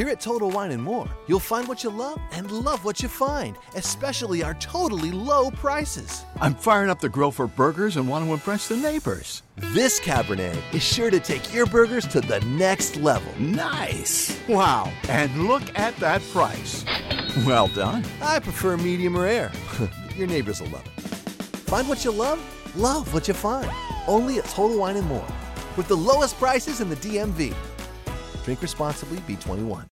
Here at Total Wine and More, you'll find what you love and love what you find, especially our totally low prices. I'm firing up the grill for burgers and want to impress the neighbors. This Cabernet is sure to take your burgers to the next level. Nice. Wow. And look at that price. Well done. I prefer medium rare. your neighbors will love it. Find what you love, love what you find. Only at Total Wine and More. With the lowest prices in the DMV. Drink responsibly, B21.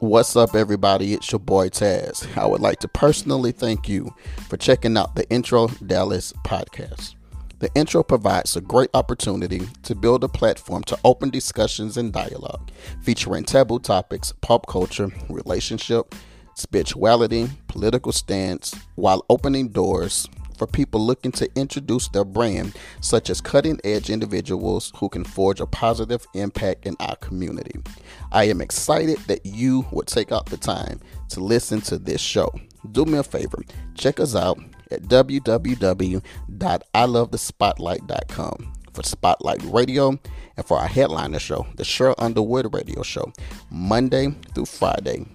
What's up, everybody? It's your boy Taz. I would like to personally thank you for checking out the Intro Dallas podcast. The intro provides a great opportunity to build a platform to open discussions and dialogue featuring taboo topics, pop culture, relationship, spirituality, political stance, while opening doors for people looking to introduce their brand, such as cutting edge individuals who can forge a positive impact in our community. I am excited that you would take out the time to listen to this show. Do me a favor, check us out at www.ilovethespotlight.com for Spotlight Radio and for our headliner show, the Cheryl Underwood Radio Show, Monday through Friday.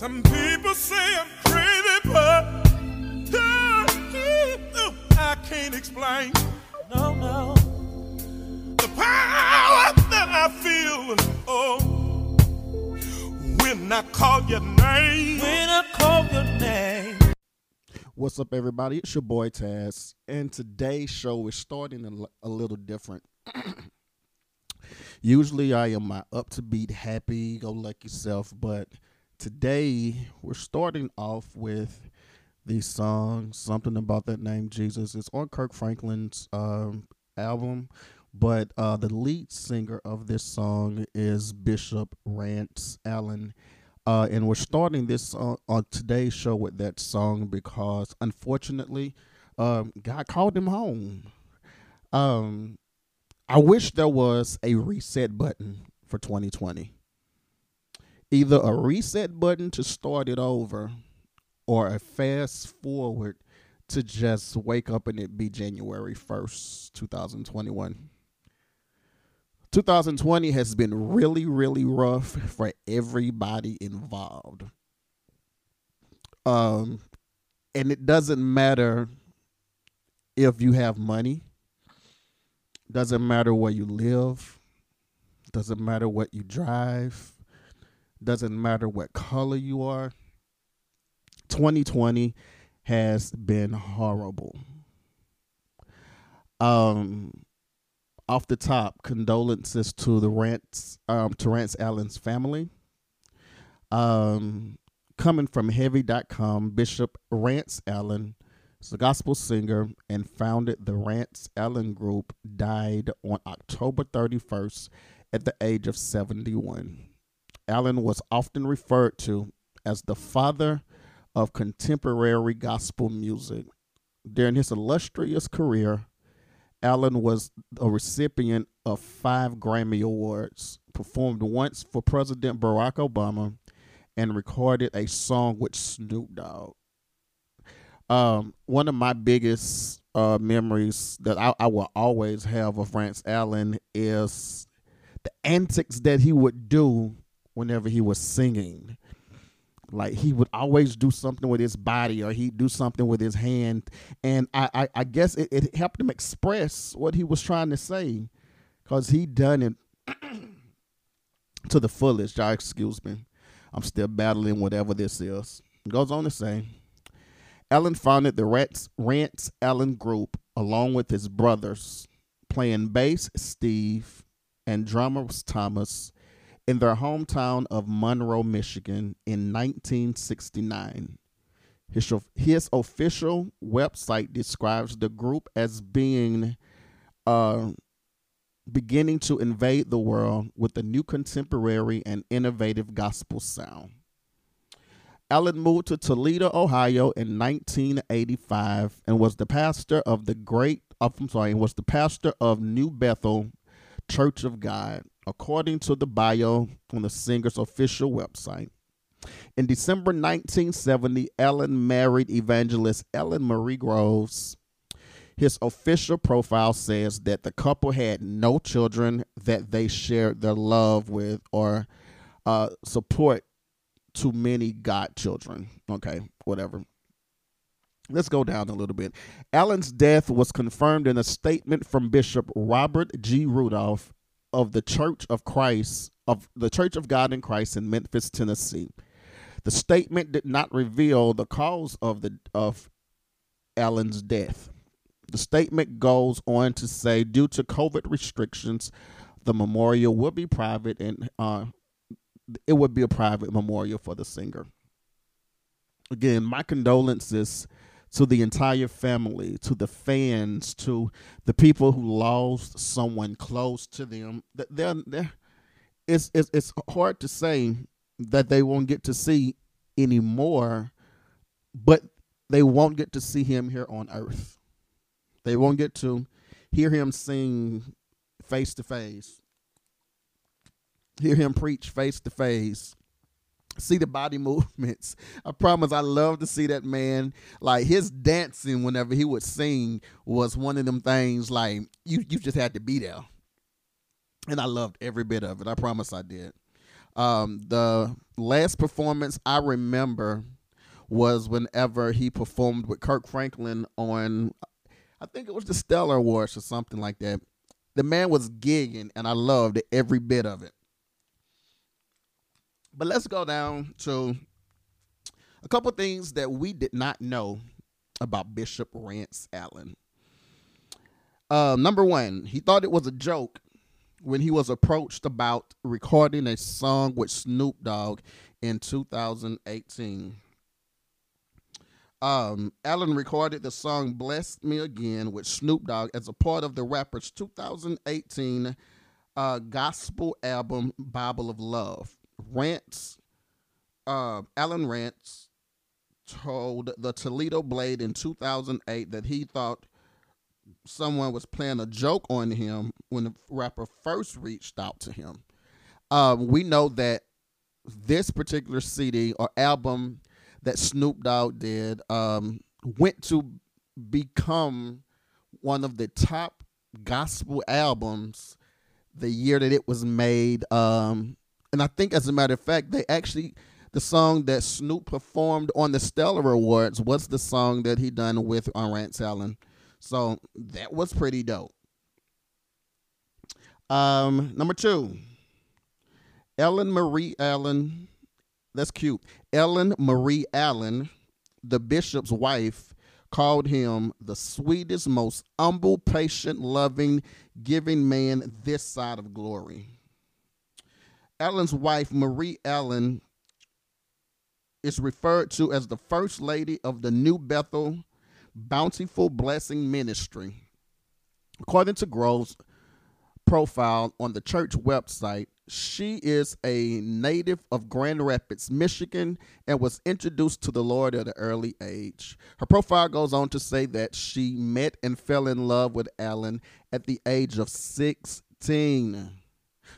Some people say I'm crazy, but I can't explain. No, no. The power that I feel, oh, when I call your name. When I call your name. What's up, everybody? It's your boy Taz, and today's show is starting a, a little different. Usually, I am my up to beat, happy, go like yourself, but today we're starting off with the song "Something About That Name Jesus." It's on Kirk Franklin's um, album, but uh, the lead singer of this song is Bishop Rance Allen. Uh, and we're starting this uh, on today's show with that song because unfortunately, um, God called him home. Um, I wish there was a reset button for 2020. Either a reset button to start it over or a fast forward to just wake up and it be January 1st, 2021. 2020 has been really, really rough for everybody involved. Um, and it doesn't matter if you have money, doesn't matter where you live, doesn't matter what you drive, doesn't matter what color you are. 2020 has been horrible. Um, off the top, condolences to the Rance, um, to Rance Allen's family. Um, coming from Heavy.com, Bishop Rance Allen is a gospel singer and founded the Rance Allen Group, died on October 31st at the age of 71. Allen was often referred to as the father of contemporary gospel music. During his illustrious career, Allen was a recipient of five Grammy Awards, performed once for President Barack Obama, and recorded a song with Snoop Dogg. Um, one of my biggest uh, memories that I, I will always have of Rance Allen is the antics that he would do whenever he was singing. like he would always do something with his body or he'd do something with his hand. And i i, I guess it, it helped him express what he was trying to say because he done it to the fullest. Y'all excuse me. I'm still battling whatever this is. Goes on to say Allen founded the Rance Allen Group along with his brothers, playing bass Steve and drummer Thomas in their hometown of Monroe, Michigan in 1969. His, his official website describes the group as being uh, beginning to invade the world with a new contemporary and innovative gospel sound. Allen moved to Toledo, Ohio in 1985 and was the pastor of the great I'm sorry, was the pastor of New Bethel Church of God, according to the bio on the singer's official website. In December 1970, Allen married evangelist Ellen Marie Groves. His official profile says that the couple had no children that they shared their love with or uh, support too many godchildren. Okay, whatever. Let's go down a little bit. Allen's death was confirmed in a statement from Bishop Robert G. Rudolph of the Church of Christ of the Church of God in Christ in Memphis, Tennessee. The statement did not reveal the cause of the of Allen's death. The statement goes on to say, due to COVID restrictions, the memorial will be private and uh, it would be a private memorial for the singer. Again, my condolences to the entire family, to the fans, to the people who lost someone close to them. They're, they're, it's, it's, it's hard to say that they won't get to see anymore, but they won't get to see him here on earth. They won't get to hear him sing face to face hear him preach face to face see the body movements. I promise I love to see that man. Like his dancing whenever he would sing was one of them things like you you just had to be there. And I loved every bit of it. I promise I did. Um, the last performance I remember was whenever he performed with Kirk Franklin on I think it was the Stellar Awards or something like that. The man was gigging and I loved every bit of it. But let's go down to a couple things that we did not know about Bishop Rance Allen. Uh, number one, he thought it was a joke when he was approached about recording a song with Snoop Dogg in 2018. Um, Allen recorded the song Bless Me Again with Snoop Dogg as a part of the rapper's 2018 uh, gospel album, Bible of Love. Rance, uh, Allen Rance told the Toledo Blade in 2008 that he thought someone was playing a joke on him when the rapper first reached out to him. Um, we know that this particular CD or album that Snoop Dogg did um, went to become one of the top gospel albums the year that it was made. Um, and I think, as a matter of fact, they actually the song that Snoop performed on the Stellar Awards was the song that he done with on Rance Allen. So that was pretty dope. Um, number two, Ellen Marie Allen. That's cute. Ellen Marie Allen, the bishop's wife, called him the sweetest, most humble, patient, loving, giving man this side of glory. Allen's wife, Marie Allen, is referred to as the First Lady of the New Bethel Bountiful Blessing Ministry. According to Groves' profile on the church website, she is a native of Grand Rapids, Michigan, and was introduced to the Lord at an early age. Her profile goes on to say that she met and fell in love with Allen at the age of 16.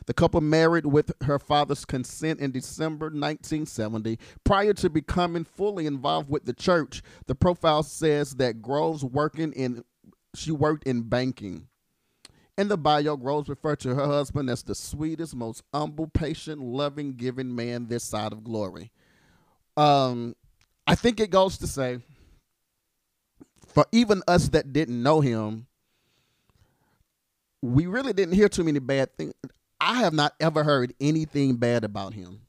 The couple married with her father's consent in December 1970. Prior to becoming fully involved with the church, the profile says that Groves working in she worked in banking. In the bio, Groves referred to her husband as the sweetest, most humble, patient, loving, giving man this side of glory. Um, I think it goes to say, for even us that didn't know him, we really didn't hear too many bad things. I have not ever heard anything bad about him.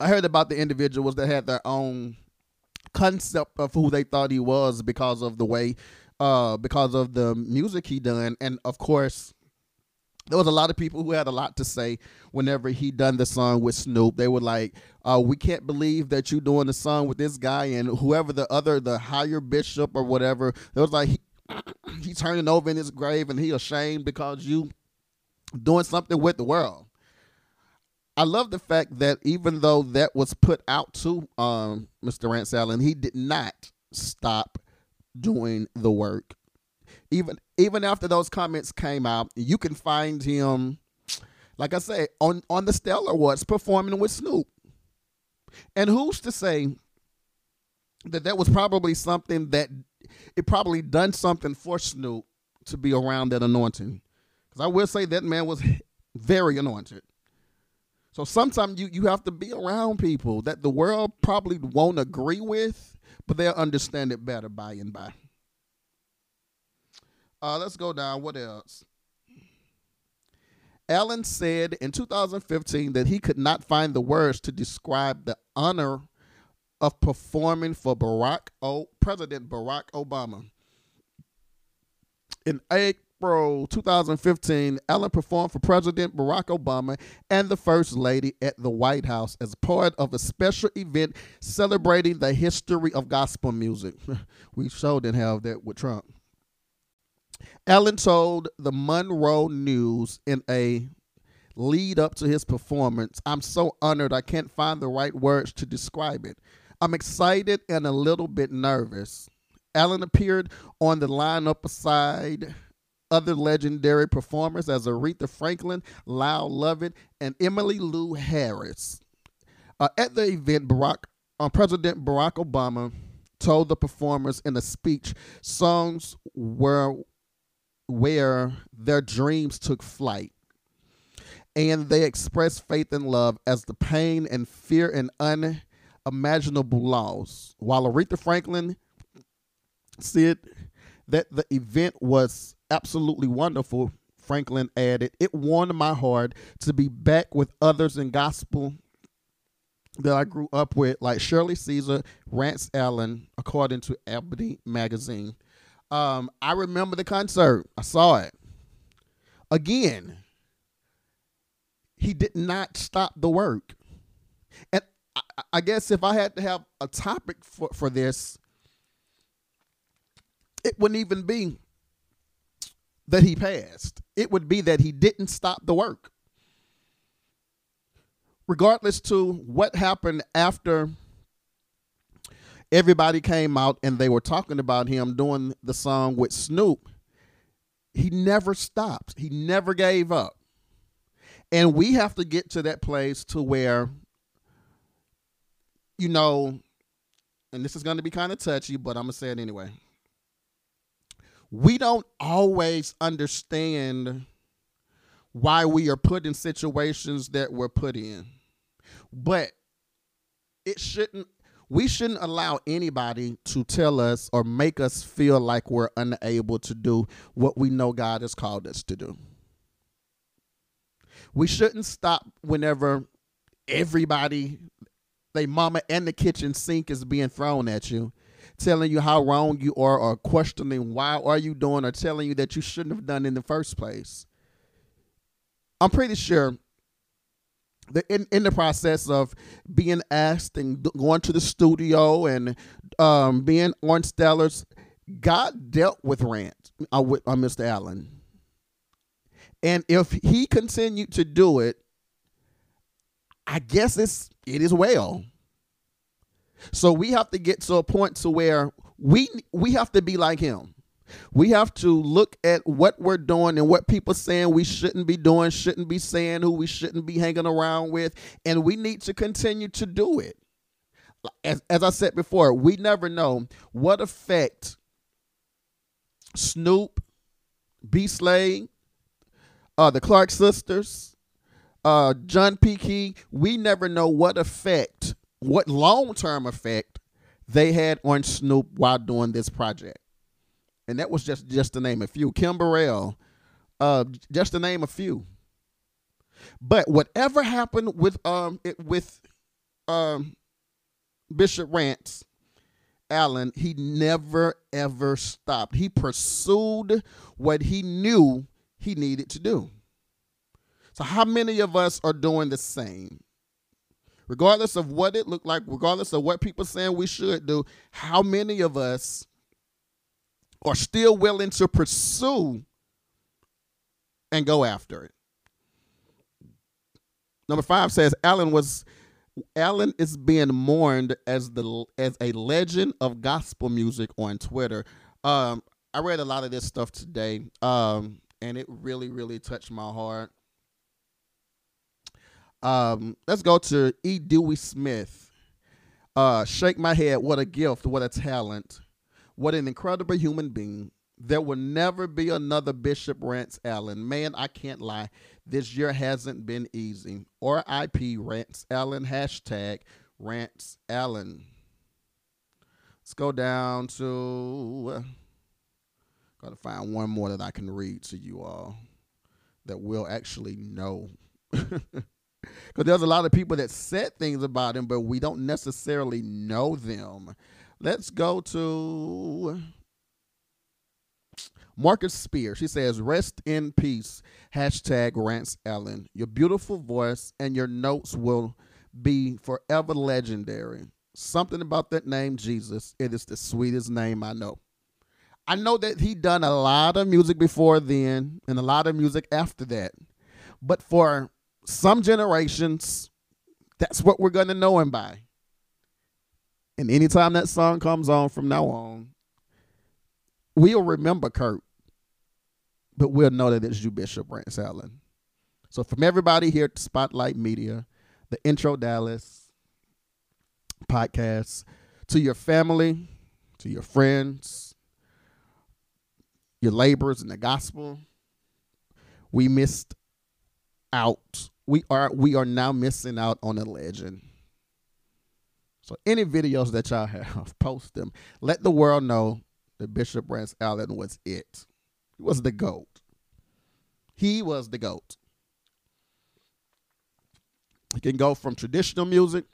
I heard about the individuals that had their own concept of who they thought he was because of the way, uh, because of the music he done, and of course, there was a lot of people who had a lot to say whenever he done the song with Snoop. They were like, uh, "We can't believe that you doing the song with this guy and whoever the other, the higher bishop or whatever." It was like he, he turning over in his grave and he ashamed because you doing something with the world. I love the fact that even though that was put out to um, Mr. Rance Allen, he did not stop doing the work. Even even after those comments came out, you can find him, like I say, on on the Stellar Awards performing with Snoop. And who's to say that that was probably something that it probably done something for Snoop to be around that anointing? Because I will say that man was very anointed. So sometimes you, you have to be around people that the world probably won't agree with, but they'll understand it better by and by. Uh, let's go down. What else? Allen said in 2015 that he could not find the words to describe the honor of performing for Barack o- President Barack Obama. In April 2015, Allen performed for President Barack Obama and the First Lady at the White House as part of a special event celebrating the history of gospel music. we sure didn't have that with Trump. Allen told the Monroe News in a lead up to his performance, I'm so honored I can't find the right words to describe it. I'm excited and a little bit nervous. Allen appeared on the lineup beside other legendary performers as Aretha Franklin, Lyle Lovett, and Emmylou Harris. Uh, at the event, Barack, uh, President Barack Obama told the performers in a speech songs were where their dreams took flight and they expressed faith and love as the pain and fear and unimaginable loss. While Aretha Franklin said that the event was absolutely wonderful, Franklin added, It warmed my heart to be back with others in gospel that I grew up with, like Shirley Caesar, Rance Allen, according to Ebony Magazine. Um, I remember the concert. I saw it. Again, he did not stop the work. And I, I guess if I had to have a topic for, for this, it wouldn't even be that he passed. It would be that he didn't stop the work. Regardless to what happened after everybody came out and they were talking about him doing the song with Snoop, he never stopped. He never gave up. And we have to get to that place to where, you know, and this is going to be kind of touchy, but I'm going to say it anyway. We don't always understand why we are put in situations that we're put in. But it shouldn't we shouldn't allow anybody to tell us or make us feel like we're unable to do what we know God has called us to do. We shouldn't stop whenever everybody, they mama and the kitchen sink is being thrown at you, telling you how wrong you are or questioning why are you doing or telling you that you shouldn't have done in the first place. I'm pretty sure the in, in the process of being asked and going to the studio and um, being on Stellars, God dealt with Rant, uh, with uh, Mr. Allen. And if he continued to do it, I guess it's it is well. So we have to get to a point to where we we have to be like him. We have to look at what we're doing and what people saying we shouldn't be doing, shouldn't be saying, who we shouldn't be hanging around with, and we need to continue to do it. As, as I said before, we never know what effect Snoop, B. Slade, uh, the Clark sisters, uh, John P. Kee, we never know what effect what long term effect they had on Snoop while doing this project. And that was just just to name a few. Kim Burrell, uh, just to name a few. But whatever happened with um it, with um Bishop Rance Allen, he never ever stopped. He pursued what he knew he needed to do. So how many of us are doing the same? Regardless of what it looked like, regardless of what people saying we should do, how many of us are still willing to pursue and go after it? Number five says Allen was Allen is being mourned as the as a legend of gospel music on Twitter. Um, I read a lot of this stuff today, um, and it really, really touched my heart. Um, let's go to E. Dewey Smith. Uh, shake my head. What a gift. What a talent. What an incredible human being. There will never be another Bishop Rance Allen. Man, I can't lie. This year hasn't been easy. R.I.P. Rance Allen. Hashtag Rance Allen. Let's go down to. Gotta find one more that I can read to you all that will actually know. Because there's a lot of people that said things about him, but we don't necessarily know them. Let's go to Marcus Spear. She says, Rest in peace. Hashtag Rance Allen. Your beautiful voice and your notes will be forever legendary. Something about that name, Jesus. It is the sweetest name I know. I know that he done a lot of music before then and a lot of music after that. But for some generations, that's what we're going to know him by. And anytime that song comes on from now on, we'll remember Kirk, but we'll know that it's you, Bishop Rance Allen. So from everybody here at Spotlight Media, the Intro Dallas podcast, to your family, to your friends, your laborers in the gospel, we missed out. We are we are now missing out on a legend. So any videos that y'all have, post them. Let the world know that Bishop Rance Allen was it. He was the GOAT. He was the GOAT. He can go from traditional music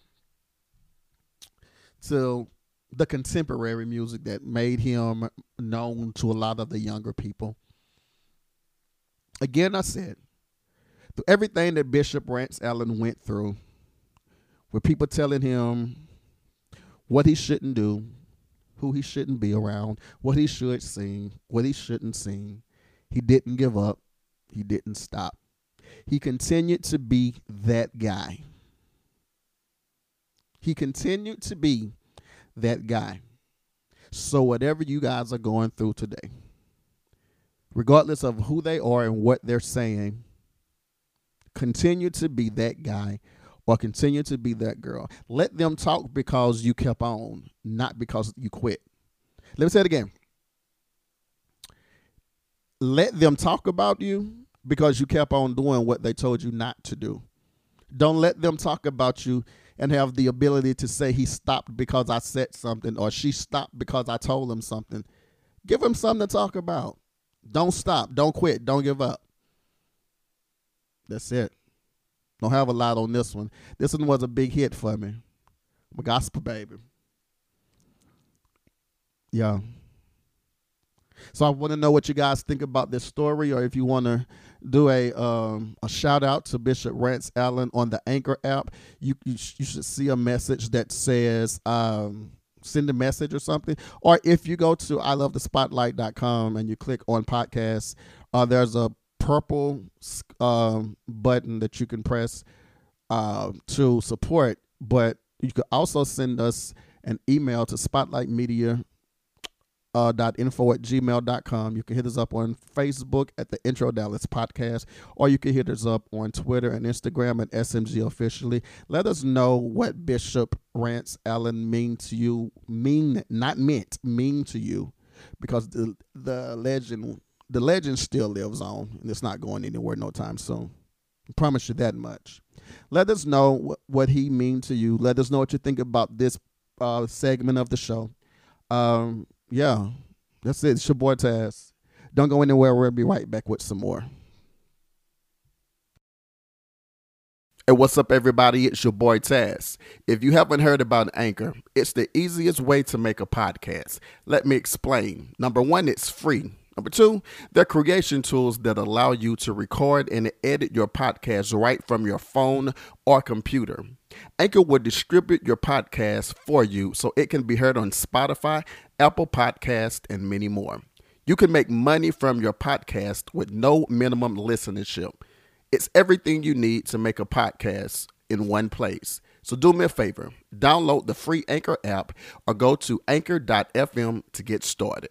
to the contemporary music that made him known to a lot of the younger people. Again, I said, everything that Bishop Rance Allen went through, with people telling him what he shouldn't do, who he shouldn't be around, what he should sing, what he shouldn't sing. He didn't give up. He didn't stop. He continued to be that guy. He continued to be that guy. So, whatever you guys are going through today, regardless of who they are and what they're saying, continue to be that guy or continue to be that girl. Let them talk because you kept on, not because you quit. Let me say it again. Let them talk about you because you kept on doing what they told you not to do. Don't let them talk about you and have the ability to say he stopped because I said something or she stopped because I told him something. Give him something to talk about. Don't stop. Don't quit. Don't give up. That's it. Don't have a lot on this one. This one was a big hit for me. I'm gospel baby. Yeah. So I want to know what you guys think about this story, or if you want to do a um, a shout out to Bishop Rance Allen on the Anchor app, you you, sh- you should see a message that says um, send a message or something. Or if you go to I love the spotlight.com and you click on podcasts, uh, there's a purple um, button that you can press uh, to support. But you could also send us an email to spotlightmedia.info uh, at gmail.com. You can hit us up on Facebook at the Intro Dallas Podcast, or you can hit us up on Twitter and Instagram at SMG Officially. Let us know what Bishop Rance Allen mean to you, mean not meant, mean to you, because the the legend the legend still lives on, and it's not going anywhere no time soon. I promise you that much. Let us know wh- what he means to you. Let us know what you think about this uh, segment of the show. Um, yeah, that's it. It's your boy Taz. Don't go anywhere. We'll be right back with some more. Hey, what's up, everybody? It's your boy Taz. If you haven't heard about Anchor, it's the easiest way to make a podcast. Let me explain. Number one, it's free. Number two, they're creation tools that allow you to record and edit your podcast right from your phone or computer. Anchor will distribute your podcast for you so it can be heard on Spotify, Apple Podcast, and many more. You can make money from your podcast with no minimum listenership. It's everything you need to make a podcast in one place. So do me a favor, download the free Anchor app or go to anchor.fm to get started.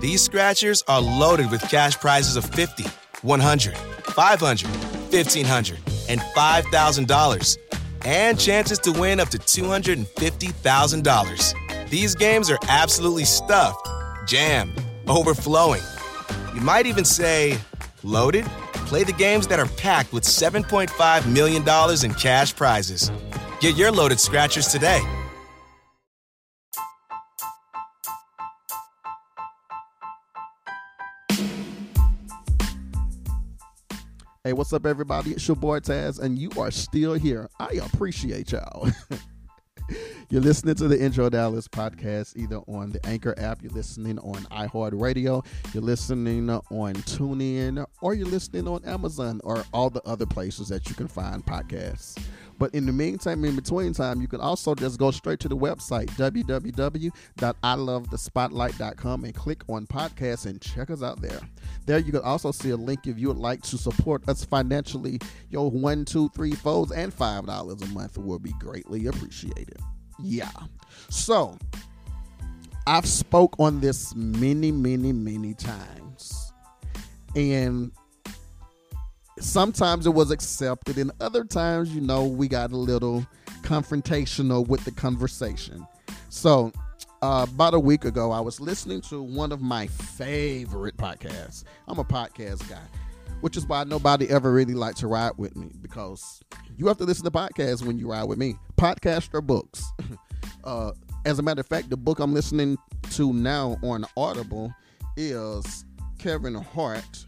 These scratchers are loaded with cash prizes of 50, 100, 500, 1500, and $5,000. And chances to win up to $250,000. These games are absolutely stuffed, jammed, overflowing. You might even say loaded. Play the games that are packed with $7.5 million in cash prizes. Get your loaded scratchers today. Hey, what's up, everybody? It's your boy Taz, and you are still here. I appreciate y'all. you're listening to the Intro Dallas podcast either on the Anchor app, you're listening on iHeartRadio, you're listening on TuneIn, or you're listening on Amazon or all the other places that you can find podcasts. But in the meantime, in between time, you can also just go straight to the website, www.ilovethespotlight.com, and click on podcasts and check us out there. There you can also see a link if you would like to support us financially. Your one, two, three, fours, and five dollars a month will be greatly appreciated. Yeah. So I've spoke on this many, many, many times. And sometimes it was accepted and other times you know we got a little confrontational with the conversation. So uh, about a week ago i was listening to one of my favorite podcasts. I'm a podcast guy which is why nobody ever really liked to ride with me because you have to listen to podcasts when you ride with me. Podcast or books. Uh, as a matter of fact the book i'm listening to now on audible is kevin hart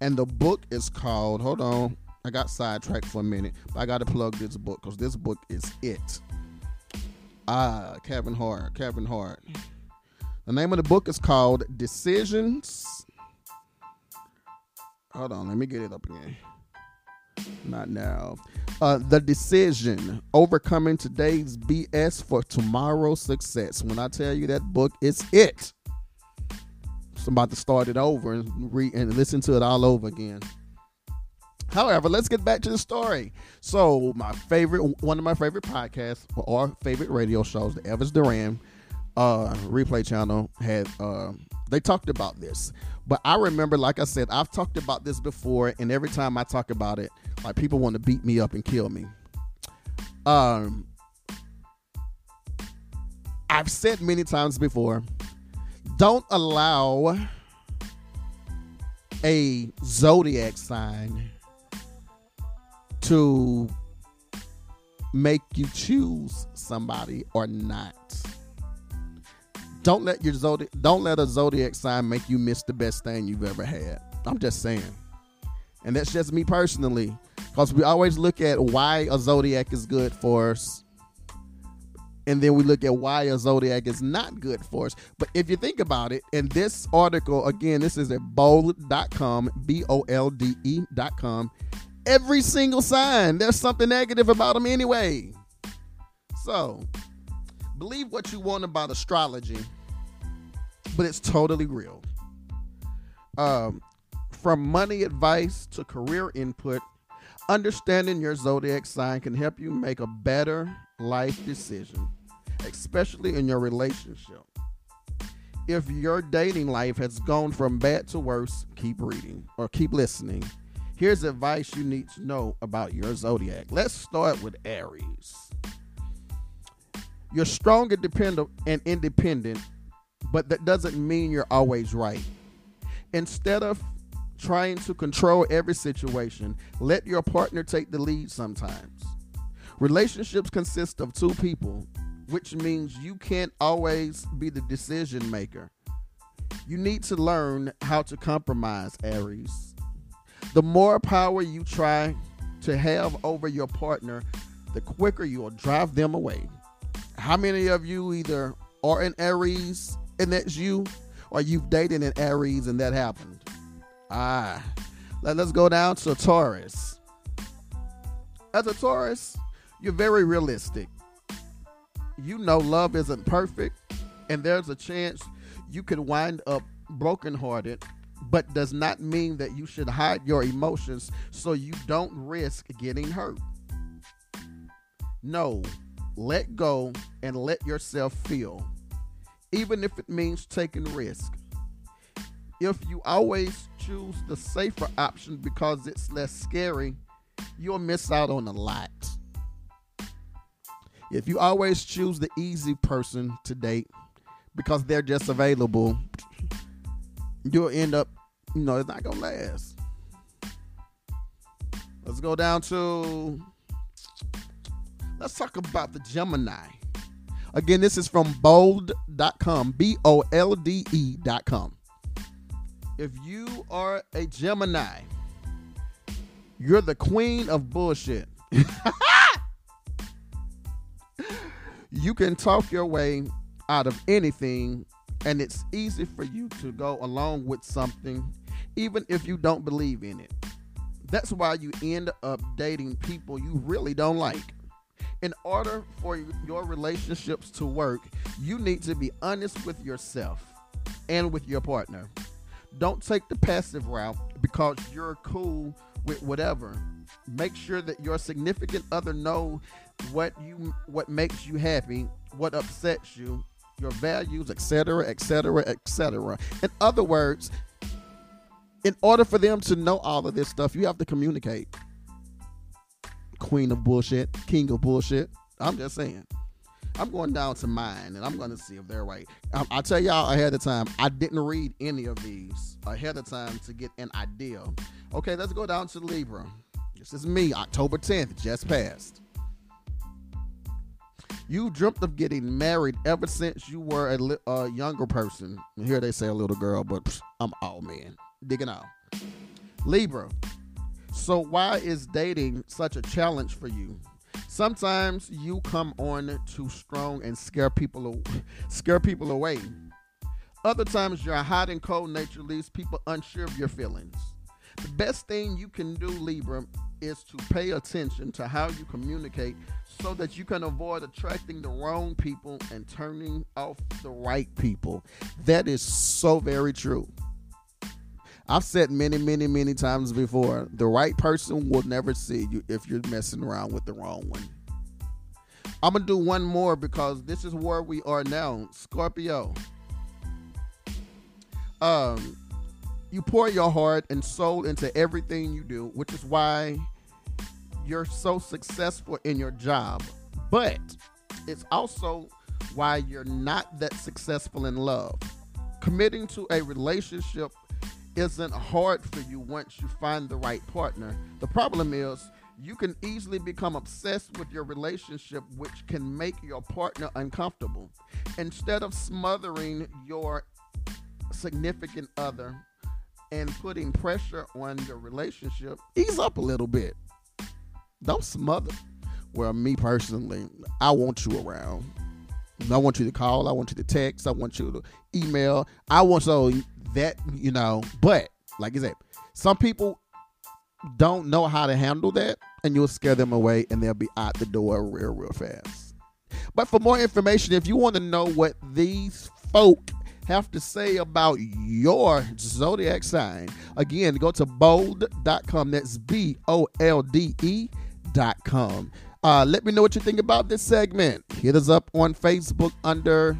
and the book is called hold on i got sidetracked for a minute but i gotta plug this book because this book is it. Ah kevin hart kevin hart. The name of the book is called decisions. Hold on let me get it up again. Not now. Uh, the decision overcoming today's bs for tomorrow's success. When i tell you that book is it I'm about to start it over and read and listen to it all over again. However, let's get back to the story. So, my favorite, one of my favorite podcasts or favorite radio shows, the Elvis Duran uh, replay channel, had uh, they talked about this. But I remember, like I said, I've talked about this before, and every time I talk about it, like people want to beat me up and kill me. Um, I've said many times before don't allow a zodiac sign to make you choose somebody or not. Don't let your zodiac don't let a zodiac sign make you miss the best thing you've ever had. I'm just saying. And that's just me personally. Because we always look at why a zodiac is good for us. And then we look at why a zodiac is not good for us. But if you think about it, in this article, again, this is at bold.com, B O L D E.com. Every single sign, there's something negative about them anyway. So, believe what you want about astrology, but it's totally real. Um, from money advice to career input, understanding your zodiac sign can help you make a better life decision, especially in your relationship. If your dating life has gone from bad to worse, keep reading or keep listening. Here's advice you need to know about your zodiac. Let's start with Aries. You're strong, independent, and independent, but that doesn't mean you're always right. Instead of trying to control every situation, let your partner take the lead sometimes. Relationships consist of two people, which means you can't always be the decision maker. You need to learn how to compromise, Aries. The more power you try to have over your partner, the quicker you'll drive them away. How many of you either are an Aries and that's you, or you've dated an Aries and that happened? Ah, let, us go down to Taurus. As a Taurus, you're very realistic. You know love isn't perfect, and there's a chance you could wind up brokenhearted, but does not mean that you should hide your emotions so you don't risk getting hurt. No, let go and let yourself feel, even if it means taking risk. If you always choose the safer option because it's less scary, you'll miss out on a lot. If you always choose the easy person to date because they're just available, you'll end up, you know, it's not going to last. Let's go down to, let's talk about the Gemini. Again, this is from bold.com, B O L D E.com if you are a Gemini, you're the queen of bullshit. you can talk your way out of anything, and it's easy for you to go along with something, even if you don't believe in it. That's why you end up dating people you really don't like. In order for your relationships to work, you need to be honest with yourself and with your partner. Don't take the passive route because you're cool with whatever. Make sure that your significant other know what you what makes you happy, what upsets you, your values, etc., etc., etc. In other words, in order for them to know all of this stuff, you have to communicate. Queen of bullshit, king of bullshit. I'm just saying. I'm going down to mine and I'm going to see if they're right. Um, I, I'll tell y'all ahead of time, I didn't read any of these ahead of time to get an idea. Okay, let's go down to Libra. This is me, October 10th, just passed. You dreamt of getting married ever since you were a, li- younger person. Here they say a little girl, but psh, I'm all man. Digging out. Libra. So why is dating such a challenge for you? Sometimes you come on too strong and scare people scare people away. Other times your hot and cold nature leaves people unsure of your feelings. The best thing you can do, Libra, is to pay attention to how you communicate so that you can avoid attracting the wrong people and turning off the right people. That is so very true. I've said many, many, many times before the right person will never see you if you're messing around with the wrong one. I'm going to do one more because this is where we are now. Scorpio. Um, you pour your heart and soul into everything you do, which is why you're so successful in your job. But it's also why you're not that successful in love. Committing to a relationship isn't hard for you once you find the right partner. The problem is you can easily become obsessed with your relationship, which can make your partner uncomfortable. Instead of smothering your significant other and putting pressure on your relationship, ease up a little bit. don't smother. Well, me personally, I want you around. I want you to call. I want you to text. I want you to email. I want so that you know. But like I said, some people don't know how to handle that, and you'll scare them away, and they'll be out the door real, real fast. But for more information, if you want to know what these folk have to say about your zodiac sign, again, go to bold.com. That's B O L D E.com. Uh, let me know what you think about this segment. Hit us up on Facebook under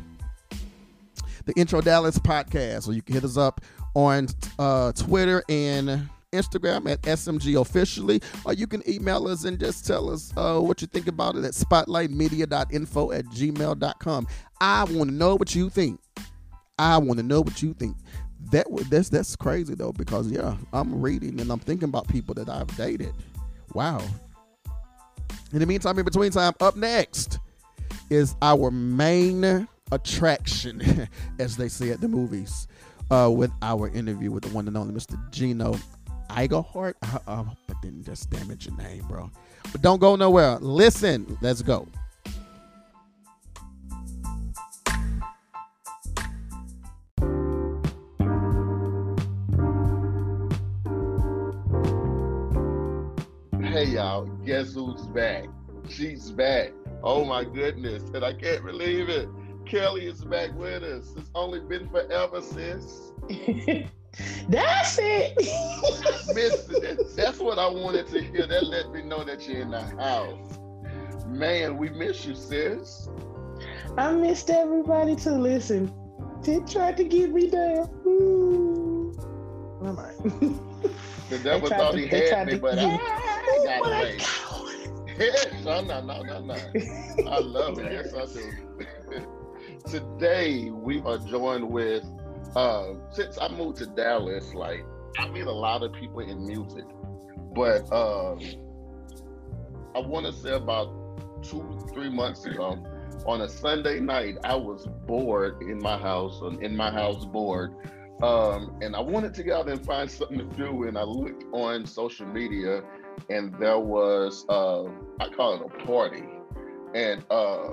the Intro Dallas podcast, or you can hit us up on uh, Twitter and Instagram at SMG officially, or you can email us and just tell us uh, what you think about it at spotlightmedia.info at gmail.com. I want to know what you think. I want to know what you think. That that's that's crazy though because yeah, I'm reading and I'm thinking about people that I've dated. Wow. In the meantime, in between time, up next is our main attraction, as they say at the movies, uh, with our interview with the one and only Mr. Gino I hope I didn't just damage your name, bro. But don't go nowhere. Listen, let's go. Hey y'all, guess who's back? She's back. Oh my goodness, and I can't believe it. Kelly is back with us. It's only been forever, sis. That's it. Miss, that's what I wanted to hear. That let me know that you're in the house. Man, we miss you, sis. I missed everybody to listen. They tried to get me down. Ooh. Never mind. The devil thought to- he had me, but. I got But I away. Yes, no, no, no, no, no. I love it. Yes, I do. Today we are joined with. Uh, since I moved to Dallas, like I meet a lot of people in music, but um, I want to say about two, three months ago, on a Sunday night, I was bored in my house, in my house bored, um, and I wanted to get out and find something to do. And I looked on social media, and there was uh, I call it a party, and uh,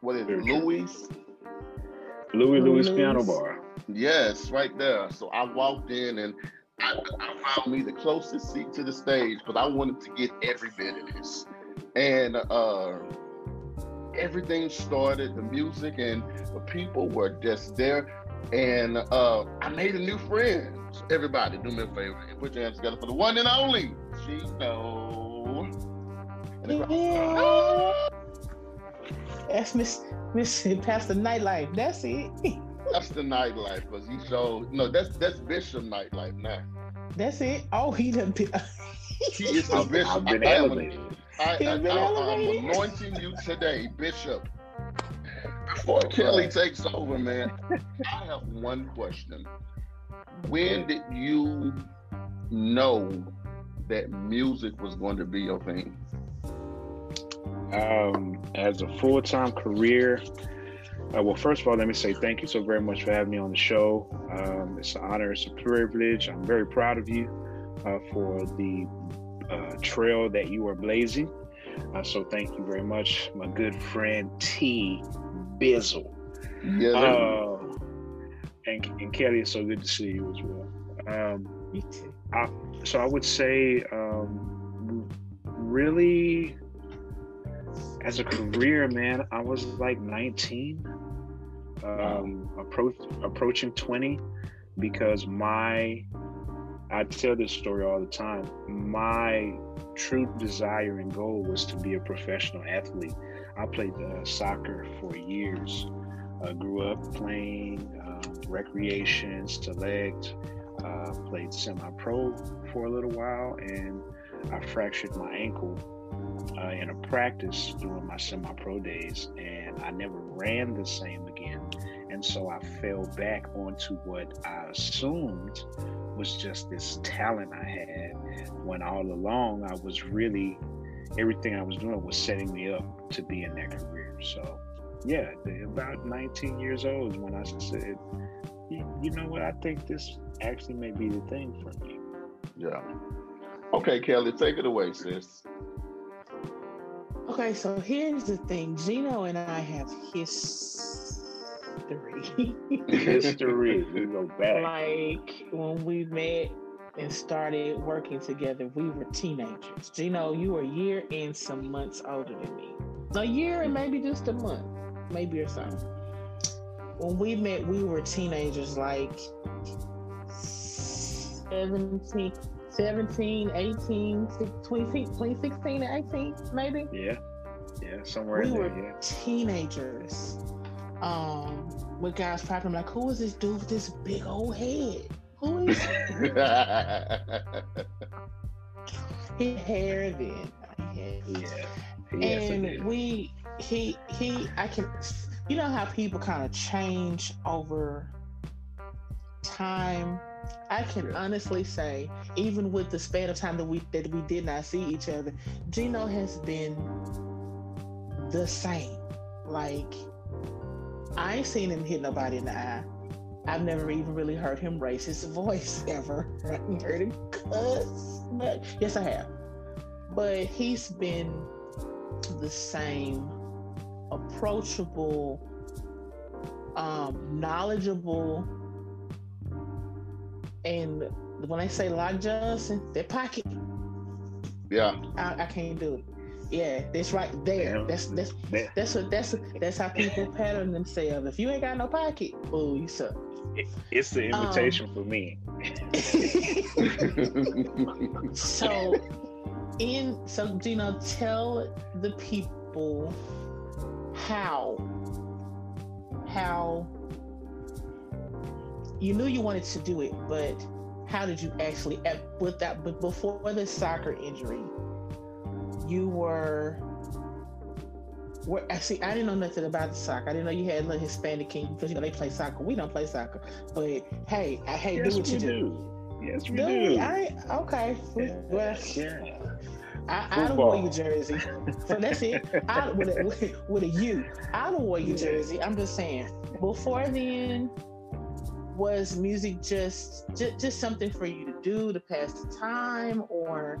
what is it, Louis? Louis Louis Louis. Piano Bar. Yes, right there. So I walked in and I, I found me the closest seat to the stage, but I wanted to get every bit of this. And uh, everything started, the music and the people were just there. And uh, I made a new friend. So everybody, do me a favor and put your hands together for the one and only She And everybody- Yeah. That's Miss Miss Pastor Nightlife. That's it. That's the nightlife, because he showed no, that's that's Bishop nightlife now. That's it. Oh, he done. Been, He is the bishop. I've been I elevated. I, He's I, been I, I'm elevated. anointing you today, Bishop. Before Kelly takes over, man, I have one question. When did you know that music was going to be your thing? Um, as a full time career, uh, well, first of all, let me say thank you so very much for having me on the show. Um, it's an honor, it's a privilege. I'm very proud of you uh, for the uh, trail that you are blazing. Uh, so thank you very much, my good friend T. Bizzle. Yeah. sir. Uh, and, and Kelly, it's so good to see you as well. Um, Me too. so I would say, um, really, as a career, man, I was like 19, um, approach, approaching 20, because my, I tell this story all the time. My true desire and goal was to be a professional athlete. I played uh, soccer for years. Uh, grew up playing um, recreation, select, uh, played semi-pro for a little while, and I fractured my ankle uh, in a practice during my semi-pro days, and I never ran the same again. And so I fell back onto what I assumed was just this talent I had, when all along I was really everything I was doing was setting me up to be in that career. So, yeah, the, about 19 years old is when I said, you, you know what, I think this actually may be the thing for me. yeah. Okay, Kelly, take it away, sis. Okay, so here's the thing. Gino and I have history. History. We go back. like when we met and started working together, we were teenagers. Gino, you were a year and some months older than me. A year and maybe just a month, maybe or something. When we met, we were teenagers, like 17, 17 18, 20, 2016 to 18, maybe. Yeah. Yeah, somewhere we in were there. Yeah. teenagers. Um, with guys probably like, who is this dude with this big old head? Who is he? he had hair then. Yeah. Yes, it and we he he I can you know how people kind of change over time. I can honestly say, even with the span of time that we that we did not see each other, Gino has been the same. Like I ain't seen him hit nobody in the eye. I've never even really heard him raise his voice ever. I haven't heard him cuss. But yes, I have. But he's been the same approachable, um, knowledgeable, and when I say Lock Johnson, that pocket, yeah. I, I can't do it. Yeah, that's right there. Yeah. That's that's There. that's what that's that's how people pattern themselves. If you ain't got no pocket, boo, you suck. It's the Um, invitation for me. so in so Gino, tell the people how how you knew you wanted to do it, but how did you actually at with that but before the soccer injury, you were were see I didn't know nothing about the soccer. I didn't know you had a little Hispanic king because you know they play soccer. We don't play soccer. But hey, I hey, yes, do what you do. do. Yes, we Do do. we? I okay. Well, yeah. I, I don't wear your jersey. So that's it. I, with, a, with, with a U. I don't wear your jersey. I'm just saying. Before then, was music just, just just something for you to do to pass the time, or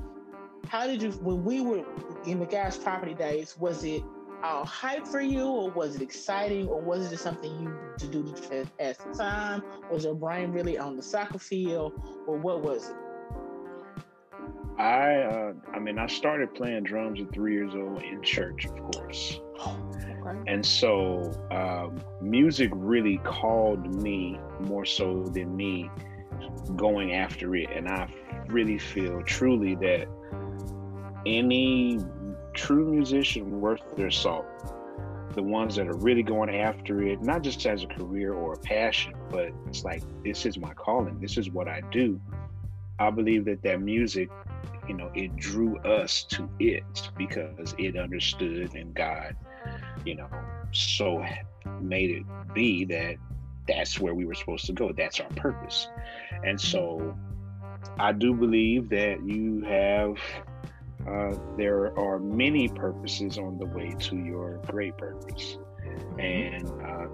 how did you? When we were in the God's property days, was it all hype for you, or was it exciting, or was it just something you to do to pass- pass the time? Was your brain really on the soccer field, or what was it? I uh, I mean I started playing drums at three years old in church, of course. Okay. And so um, music really called me more so than me going after it. And I really feel truly that any true musician worth their salt, the ones that are really going after it, not just as a career or a passion, but it's like, this is my calling, this is what I do. I believe that that music, you know, it drew us to it because it understood and God you know, so made it be that that's where we were supposed to go. That's our purpose. And so I do believe that you have, uh, there are many purposes on the way to your great purpose. And uh,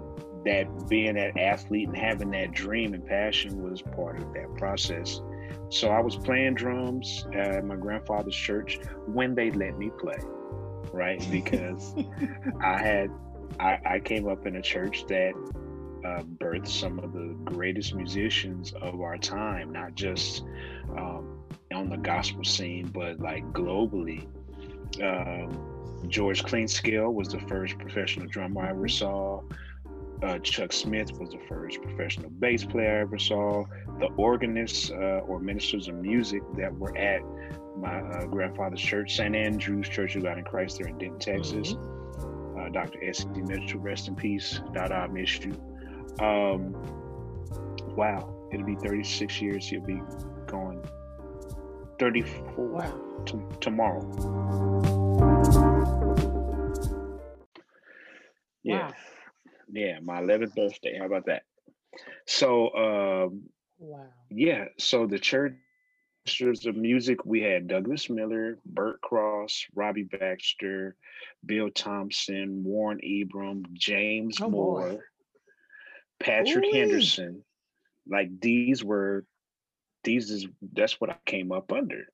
that being an athlete and having that dream and passion was part of that process. So I was playing drums at my grandfather's church when they let me play, right? Because I had I, I came up in a church that uh, birthed some of the greatest musicians of our time, not just um, on the gospel scene, but like globally. Um, George Cleanscale was the first professional drummer I ever saw. Uh, Chuck Smith was the first professional bass player I ever saw. The organists uh, or ministers of music that were at my uh, grandfather's church, St. Andrew's Church of God in Christ, there in Denton, Texas. Uh, Dr. S. D. Mitchell, rest in peace. Dada, I miss you. Um, wow, it'll be 36 years. He'll be going 34 Wow. t- tomorrow. Yeah, Wow. yeah, my 11th birthday. How about that? So, um, Wow. yeah, so the church of music, we had Douglas Miller, Bert Cross, Robbie Baxter, Bill Thompson, Warren Ebram, James Oh, boy. Moore, Patrick Ooh-wee. Henderson. Like these were these is that's what I came up under.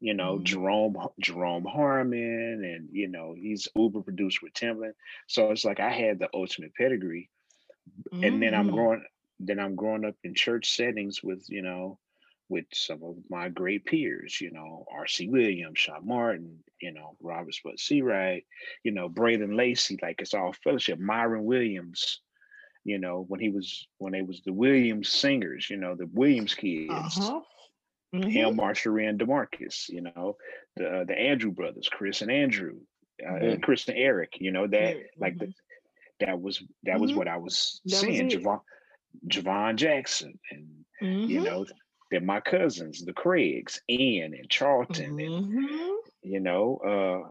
you know, Mhm. Jerome Jerome Harmon, and you know, he's Uber produced with Timbaland. So it's like I had the ultimate pedigree. And then I'm Mhm. growing then I'm growing up in church settings with, you know, with some of my great peers, you know, R.C. Williams, Sean Martin, you know, Robert Sput Searight, you know, Braden Lacey, like it's all fellowship. Myron Williams, you know, when he was when they was the Williams singers, you know, the Williams kids, Uh-huh. Mhm. Marshery and Demarcus, you know, the the Andrew brothers, Chris and Andrew, uh, Mhm. Chris and Eric, you know, that Eric, like the, that was that was Mhm. what I was That seeing. it. Javon Javon Jackson and you Mhm. know, they're my cousins, the Craigs, Ian and Charlton, and you know, uh,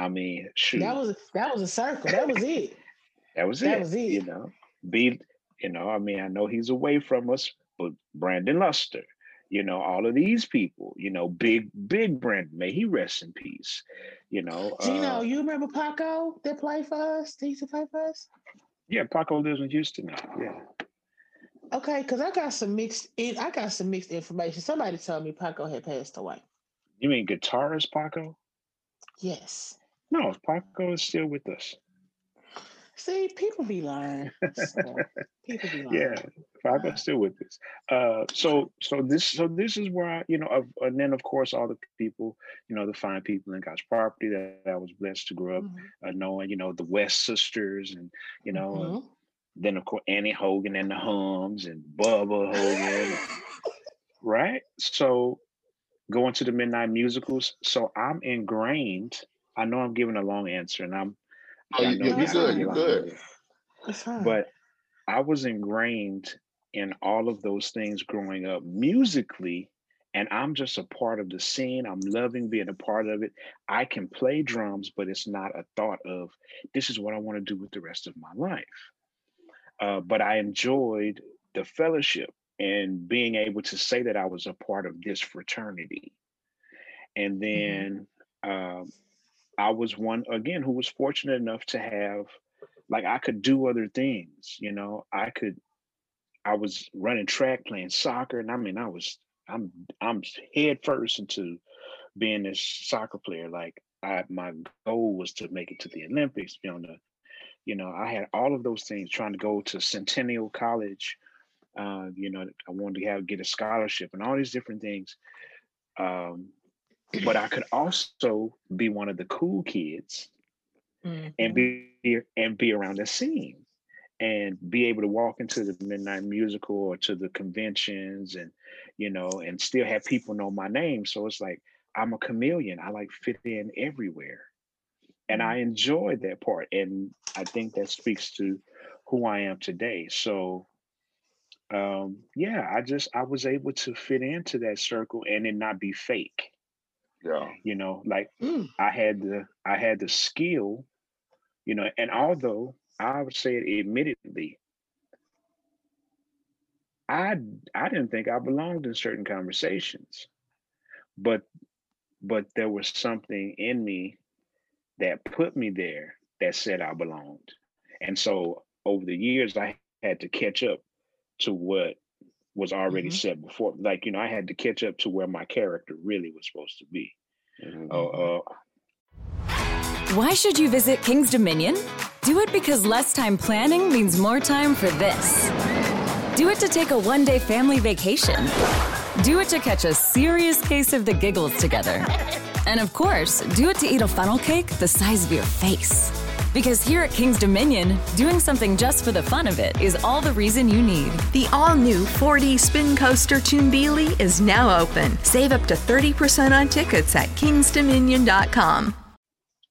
I mean, shoot, That was that was a circle. That was it. that was that it. was it. You know, be you know, I mean, I know he's away from us, but Brandon Luster, you know, all of these people, you know, big, big Brandon, may he rest in peace. You know, Gino, uh, you remember Paco that played for us? He used to play for us? yeah, Paco lives in Houston now. Yeah. Okay, because I got some mixed in I got some mixed information. Somebody told me Paco had passed away. You mean guitarist Paco? Yes. No, Paco is still with us. See, people be lying. So, people be lying. Yeah, Paco's still with this. Uh, so, so this, so this is where I, you know, of, and then of course all the people, you know, the fine people in God's property that I was blessed to grow up Mhm. uh, knowing, you know, the West Sisters, and you know, and Mhm. then of course Annie Hogan and the Hums and Bubba Hogan, right? So going to the midnight musicals. So I'm ingrained. I know I'm giving a long answer, and I'm. Oh, you- know you this is good, You're good. answer, It's fine. But I was ingrained in all of those things growing up musically, and I'm just a part of the scene. I'm loving being a part of it. I can play drums, but it's not a thought of this is what I want to do with the rest of my life. Uh, but I enjoyed the fellowship and being able to say that I was a part of this fraternity. And then um, I was one again who was fortunate enough to have, like, I could do other things. You know, I could. I was running track, playing soccer, and I mean, I was. I'm. I'm head first into being this soccer player. Like, I my goal was to make it to the Olympics. Be on the, you know, I had all of those things. Trying to go to Centennial College. Uh, you know, I wanted to have get a scholarship and all these different things. Um, but I could also be one of the cool kids and Mhm. be and be around the scene and be able to walk into the midnight musical or to the conventions and you know and still have people know my name. So it's like i'm a chameleon. I like fit in everywhere. And i enjoyed that part. And i think that speaks to who i am today. So um yeah i just i was able to fit into that circle and it not be fake Yeah. you know like Mm. i had the i had the skill you know and although i would say it admittedly i i didn't think i belonged in certain conversations but but there was something in me that put me there that said i belonged and so over the years i had to catch up to what was already Mhm. set before like you know i had to catch up to where my character really was supposed to be Mhm. oh uh, Why should you visit King's Dominion? Do it because less time planning means more time for this. Do it to take a one day family vacation. Do it to catch a serious case of the giggles together. And of course, do it to eat a funnel cake the size of your face. Because here at King's Dominion, doing something just for the fun of it is all the reason you need. The all new 4D spin coaster Tumbili is now open. Save up to 30% on tickets at kingsdominion.com.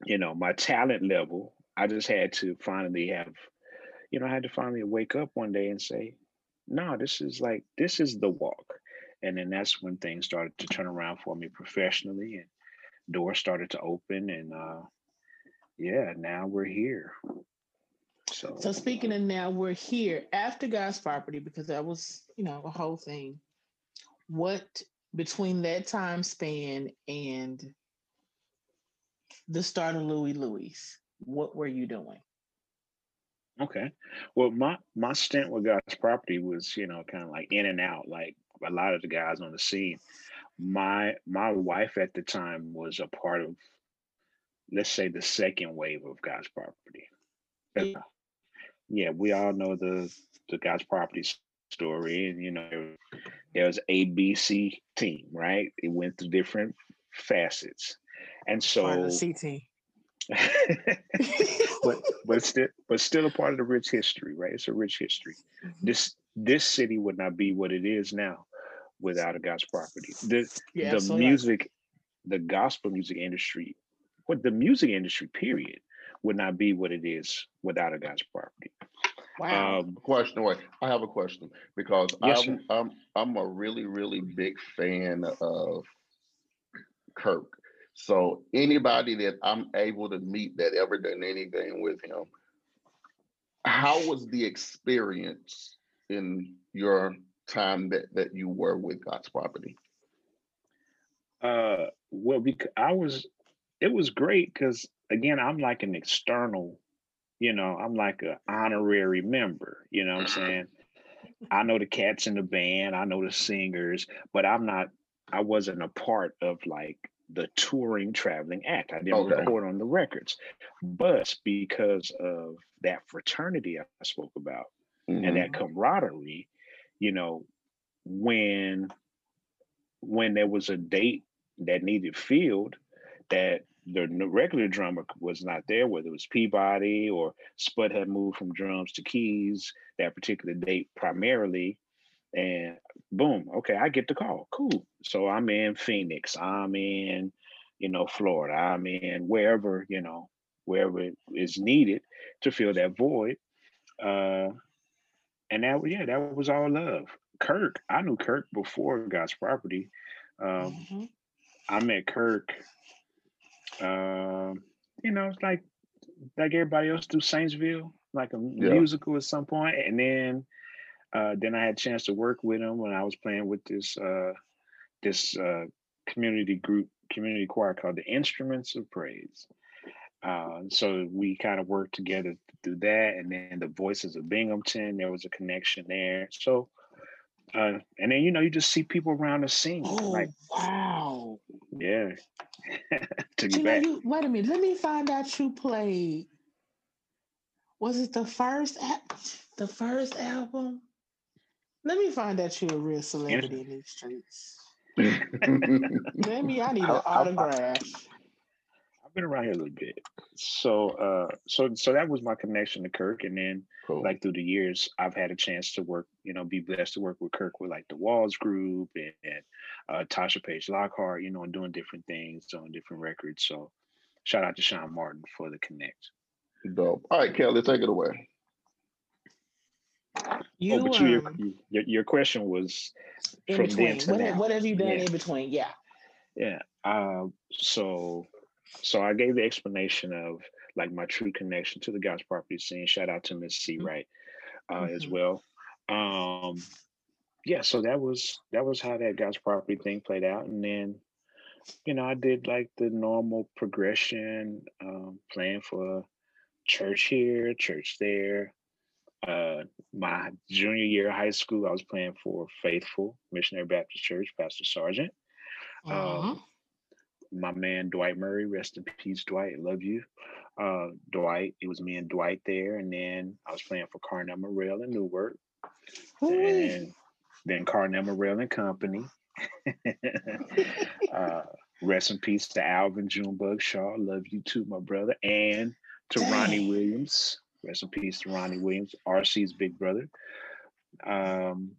you know my talent level i just had to finally have you know i had to finally wake up one day and say no this is like this is the walk and then that's when things started to turn around for me professionally and doors started to open and uh yeah now we're here so So speaking of now, we're here after God's property because that was, you know, a whole thing. What between that time span and the start of Louis Louis, what were you doing? Okay. Well, my my stint with God's property was, you know, kind of like in and out, like a lot of the guys on the scene. my my wife at the time was a part of, let's say, the second wave of God's property. Yeah, yeah we all know the the God's property story, and you know there was A, B, C team, right? It went through different facets, and so C team. but but still but still a part of the rich history, right? It's a rich history. Mm-hmm. This this city would not be what it is now without a God's property. The yeah, the music, the gospel music industry, what the music industry period would not be what it is without a God's property. Wow. Um, question. Wait, I have a question because yes, I'm, I'm I'm a really really big fan of Kirk. So anybody that I'm able to meet that ever done anything with him, how was the experience in your time that that you were with God's property? Uh, well, because I was, it was great because again, I'm like an external, you know, I'm like an honorary member. You know what I'm saying? I know the cats in the band, I know the singers, but I'm not. I wasn't a part of like the touring traveling act. I didn't okay. record on the records, but because of that fraternity I spoke about mm-hmm. and that mm-hmm. camaraderie, you know, when when there was a date that needed filled, that the regular drummer was not there, whether it was Peabody or Sput had moved from drums to keys that particular date primarily, and boom, okay, I get the call. Cool. So I'm in Phoenix. I'm in, you know, Florida. I'm in wherever, you know, wherever it is needed to fill that void. Uh and that yeah, that was all love. Kirk, I knew Kirk before God's property. Um mm-hmm. I met Kirk um, you know, it's like like everybody else do Saintsville, like a yeah. musical at some point, and then uh, then I had a chance to work with him when I was playing with this uh, this uh, community group, community choir called the Instruments of Praise. Uh, so we kind of worked together through that, and then the Voices of Binghamton, there was a connection there. So, uh, and then you know you just see people around the scene. Oh like, wow! Yeah. Took you, you know, you wait a minute. Let me find out you played. Was it the first the first album? Let me find out you're a real celebrity in these streets. Let me. I need an autograph. I've been around here a little bit, so uh, so so that was my connection to Kirk, and then cool. like through the years, I've had a chance to work, you know, be blessed to work with Kirk with like the Walls Group and, and uh, Tasha Page Lockhart, you know, and doing different things on different records. So shout out to Sean Martin for the connect. Dope. All right, Kelly, take it away. You, oh, but you, um, your, your question was in between. What, have, what have you done yeah. in between? Yeah. Yeah. Uh, so, so I gave the explanation of like my true connection to the God's property scene. Shout out to Miss C. Mm-hmm. Right, uh, mm-hmm. as well. Um, yeah. So that was that was how that God's property thing played out, and then you know I did like the normal progression, um, playing for church here, church there uh, my junior year of high school, I was playing for Faithful Missionary Baptist Church, Pastor Sargent. Uh-huh. Um, my man Dwight Murray, rest in peace, Dwight. Love you, uh, Dwight. It was me and Dwight there, and then I was playing for Carnell Murrell and Newark, and then Carnell Murrell and Company. uh, rest in peace to Alvin Junebug Shaw. Love you too, my brother, and to Dang. Ronnie Williams. Rest in peace to Ronnie Williams, RC's big brother. Um,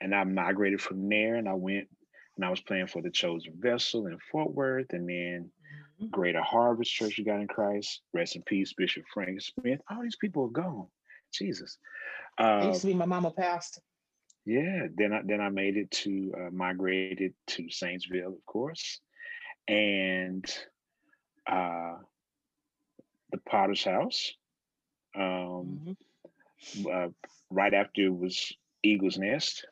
and I migrated from there and I went and I was playing for the Chosen Vessel in Fort Worth and then mm-hmm. Greater Harvest Church of God in Christ. Rest in peace, Bishop Frank Smith. All these people are gone. Jesus. Uh, used to be my mama pastor. Yeah. Then I then I made it to uh, migrated to Saintsville, of course, and uh, the Potter's House, um, mm-hmm. uh, right after it was Eagle's Nest.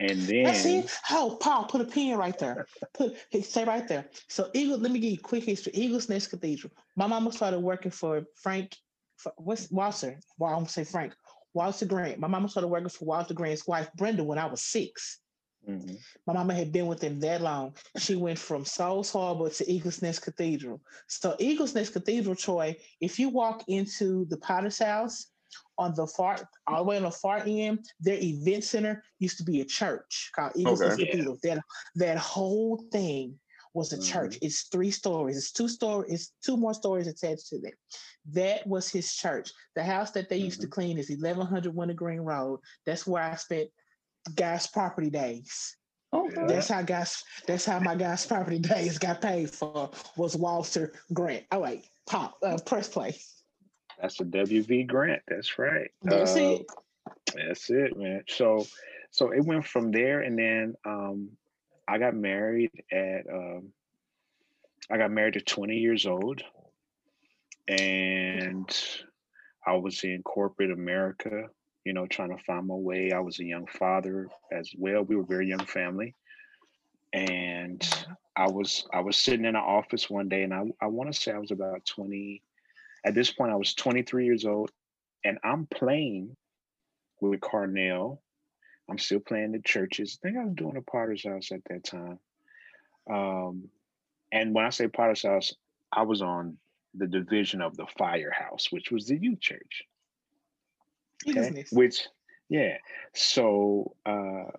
And then That's it. Oh, Paul, put a pin right there. Put stay right there. So Eagle, let me give you a quick history. Eagles Nest Cathedral. My mama started working for Frank. For, what's Walter? Well, I'm gonna say Frank. Walter Grant. My mama started working for Walter Grant's wife Brenda when I was six. Mm-hmm. My mama had been with them that long. She went from Souls Harbor to Eagles Nest Cathedral. So Eagles Nest Cathedral, Troy, if you walk into the Potter's house on the far all the way on the far end, their event center used to be a church called Eagles Okay. Cathedral. That that whole thing was a Mm-hmm. church. It's three stories. It's two stories. It's two more stories attached to that. That was his church. The house that they used to Mm-hmm. clean is 1100 Winter Green Road. That's where I spent God's property days. Okay. That's how God's. That's how my God's property days got paid for. Was Walter Grant? Oh wait, pop uh, press play. That's a WV grant. That's right. That's Uh, it. That's it, man. So, so it went from there, and then um, I got married at. Um, I got married at 20 years old, and I was in corporate America. You know, trying to find my way. I was a young father as well. We were a very young family, and I was I was sitting in an office one day, and I I want to say I was about 20. At this point, I was 23 years old, and I'm playing with Carnell. I'm still playing the churches. I think I was doing a Potter's House at that time. Um, and when I say Potter's House, I was on the division of the Firehouse, which was the youth church. Eagles Nest. Which, yeah. So uh,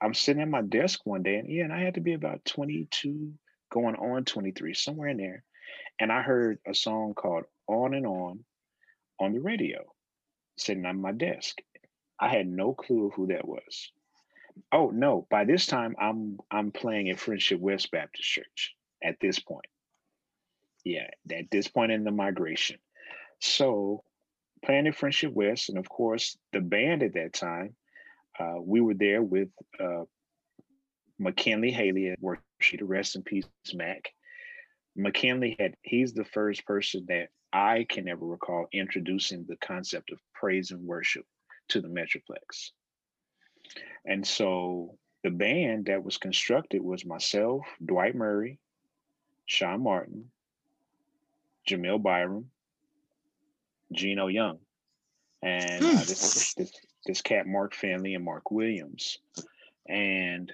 I'm sitting at my desk one day, and yeah, and I had to be about 22, going on 23, somewhere in there. And I heard a song called On and On on the radio, sitting on my desk. I had no clue who that was. Oh no, by this time I'm I'm playing at Friendship West Baptist Church at this point. Yeah, at this point in the migration. So playing at Friendship West, and of course the band at that time, uh, we were there with uh, McKinley Haley at worship. Rest in peace, Mac. McKinley had he's the first person that I can ever recall introducing the concept of praise and worship to the Metroplex. And so the band that was constructed was myself, Dwight Murray, Sean Martin, Jamil Byram, Gino Young, and uh, this, this this cat Mark Finley and Mark Williams. And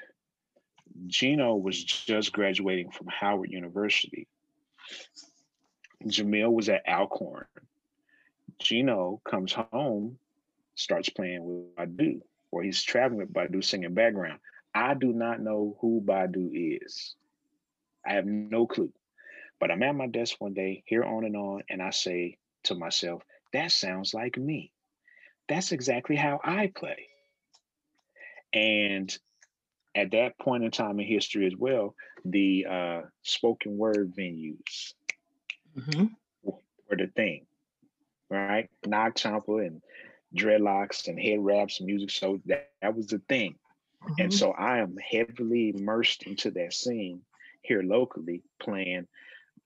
Gino was just graduating from Howard University. Jamil was at Alcorn. Gino comes home, starts playing with Badu, or he's traveling with Badu singing background. I do not know who Badu is. I have no clue. But I'm at my desk one day, here on and on, and I say to myself, that sounds like me. That's exactly how I play. And at that point in time in history as well, the uh, spoken word venues were the thing, right? Knock Champa and dreadlocks and head wraps and music. So that, that was the thing. And so I am heavily immersed into that scene here locally, playing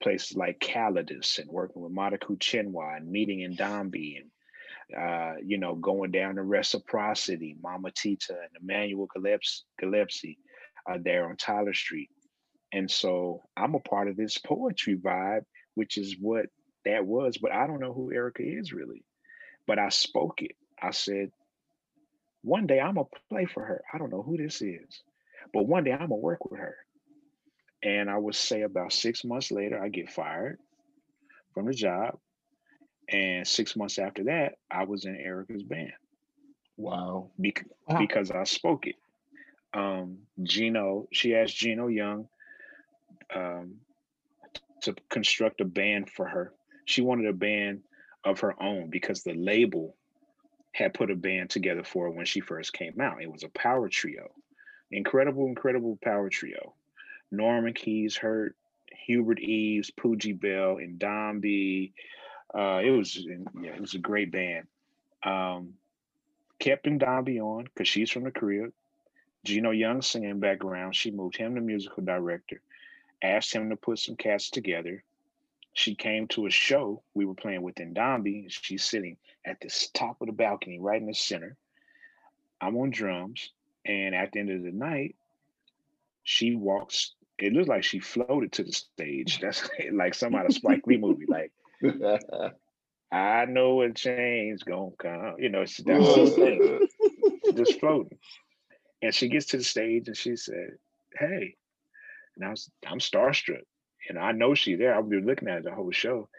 places like Calidus and working with Mataku Chenwa and meeting N'Dambi and uh, you know, going down to Reciprocity, Mama Tita and Emmanuel Gillespie, Gillespie uh, there on Tyler Street. And so I'm a part of this poetry vibe, which is what that was. But I don't know who Erykah is really. But I spoke it. I said, one day I'm gonna play for her. I don't know who this is, but one day I'm gonna work with her. And I would say about six months later, I get fired from the job. And six months after that, I was in Erykah's band. Wow. Bec- Wow. Because I spoke it. Um, Gino, she asked Gino Young um, to construct a band for her. She wanted a band of her own because the label had put a band together for her when she first came out. It was a power trio, incredible, incredible power trio. Norman Keys, Hurt, Hubert Eaves, Poogie Bell, and N'Dambi. Uh, it was yeah, it was a great band. Um, kept N'Dambi on because she's from the crib. Gino Young singing background. She moved him to musical director. Asked him to put some cats together. She came to a show we were playing with N'Dambi. and She's sitting at the top of the balcony, right in the center. I'm on drums, and at the end of the night, she walks. It looked like she floated to the stage. That's like some out of Spike Lee movie. Like I know a change gonna come. You know, she, that whole thing, just floating. And she gets to the stage and she said, Hey. And I was I'm starstruck. And I know she's there. I've been looking at the whole show.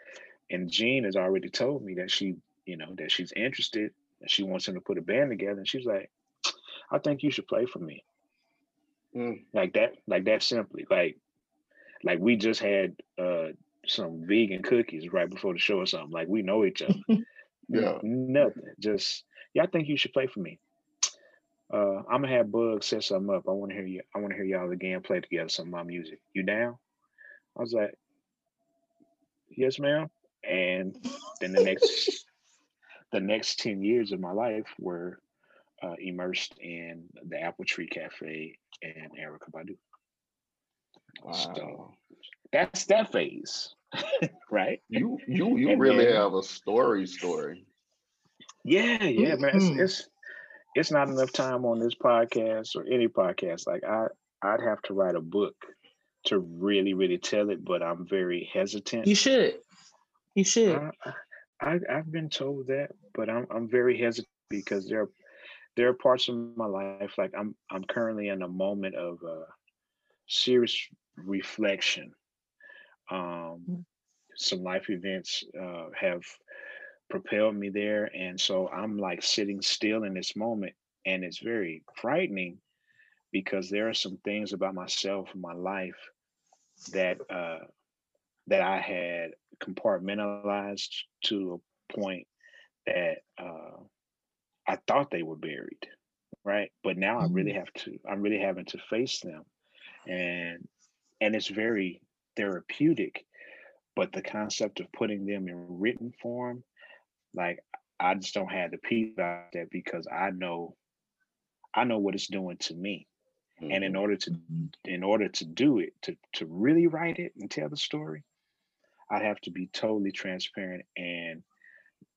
And Jean has already told me that she, you know, that she's interested and she wants him to put a band together. And she's like, I think you should play for me. Mm. Like that, like that simply. Like, like we just had uh some vegan cookies right before the show or something. Like we know each other. Yeah. Nothing. Just yeah, I think you should play for me. Uh, I'm gonna have Bug set something up. I want to hear you. I want to hear y'all again play together some of my music. You down? I was like, yes, ma'am. And then the next, the next ten years of my life were uh, immersed in the Apple Tree Cafe and Erykah Badu. So that's that phase, right? You you you And really then- have a story story. Yeah, yeah, man. It's, Mhm. it's it's not enough time on this podcast or any podcast. Like I I'd have to write a book to really really tell it, but I'm very hesitant. You should. You should. I, I I've been told that, but I'm I'm very hesitant because there are there are parts of my life like I'm I'm currently in a moment of uh, serious reflection. Um, some life events uh, have propelled me there, and so I'm like sitting still in this moment, and it's very frightening because there are some things about myself and my life that uh, that I had compartmentalized to a point that uh, I thought they were buried, right? But now I really have to. I'm really having to face them, and and it's very therapeutic. But the concept of putting them in written form, like I just don't have the peace about that because I know, I know what it's doing to me, and in mm-hmm. order to in order to do it to to really write it and tell the story i'd have to be totally transparent and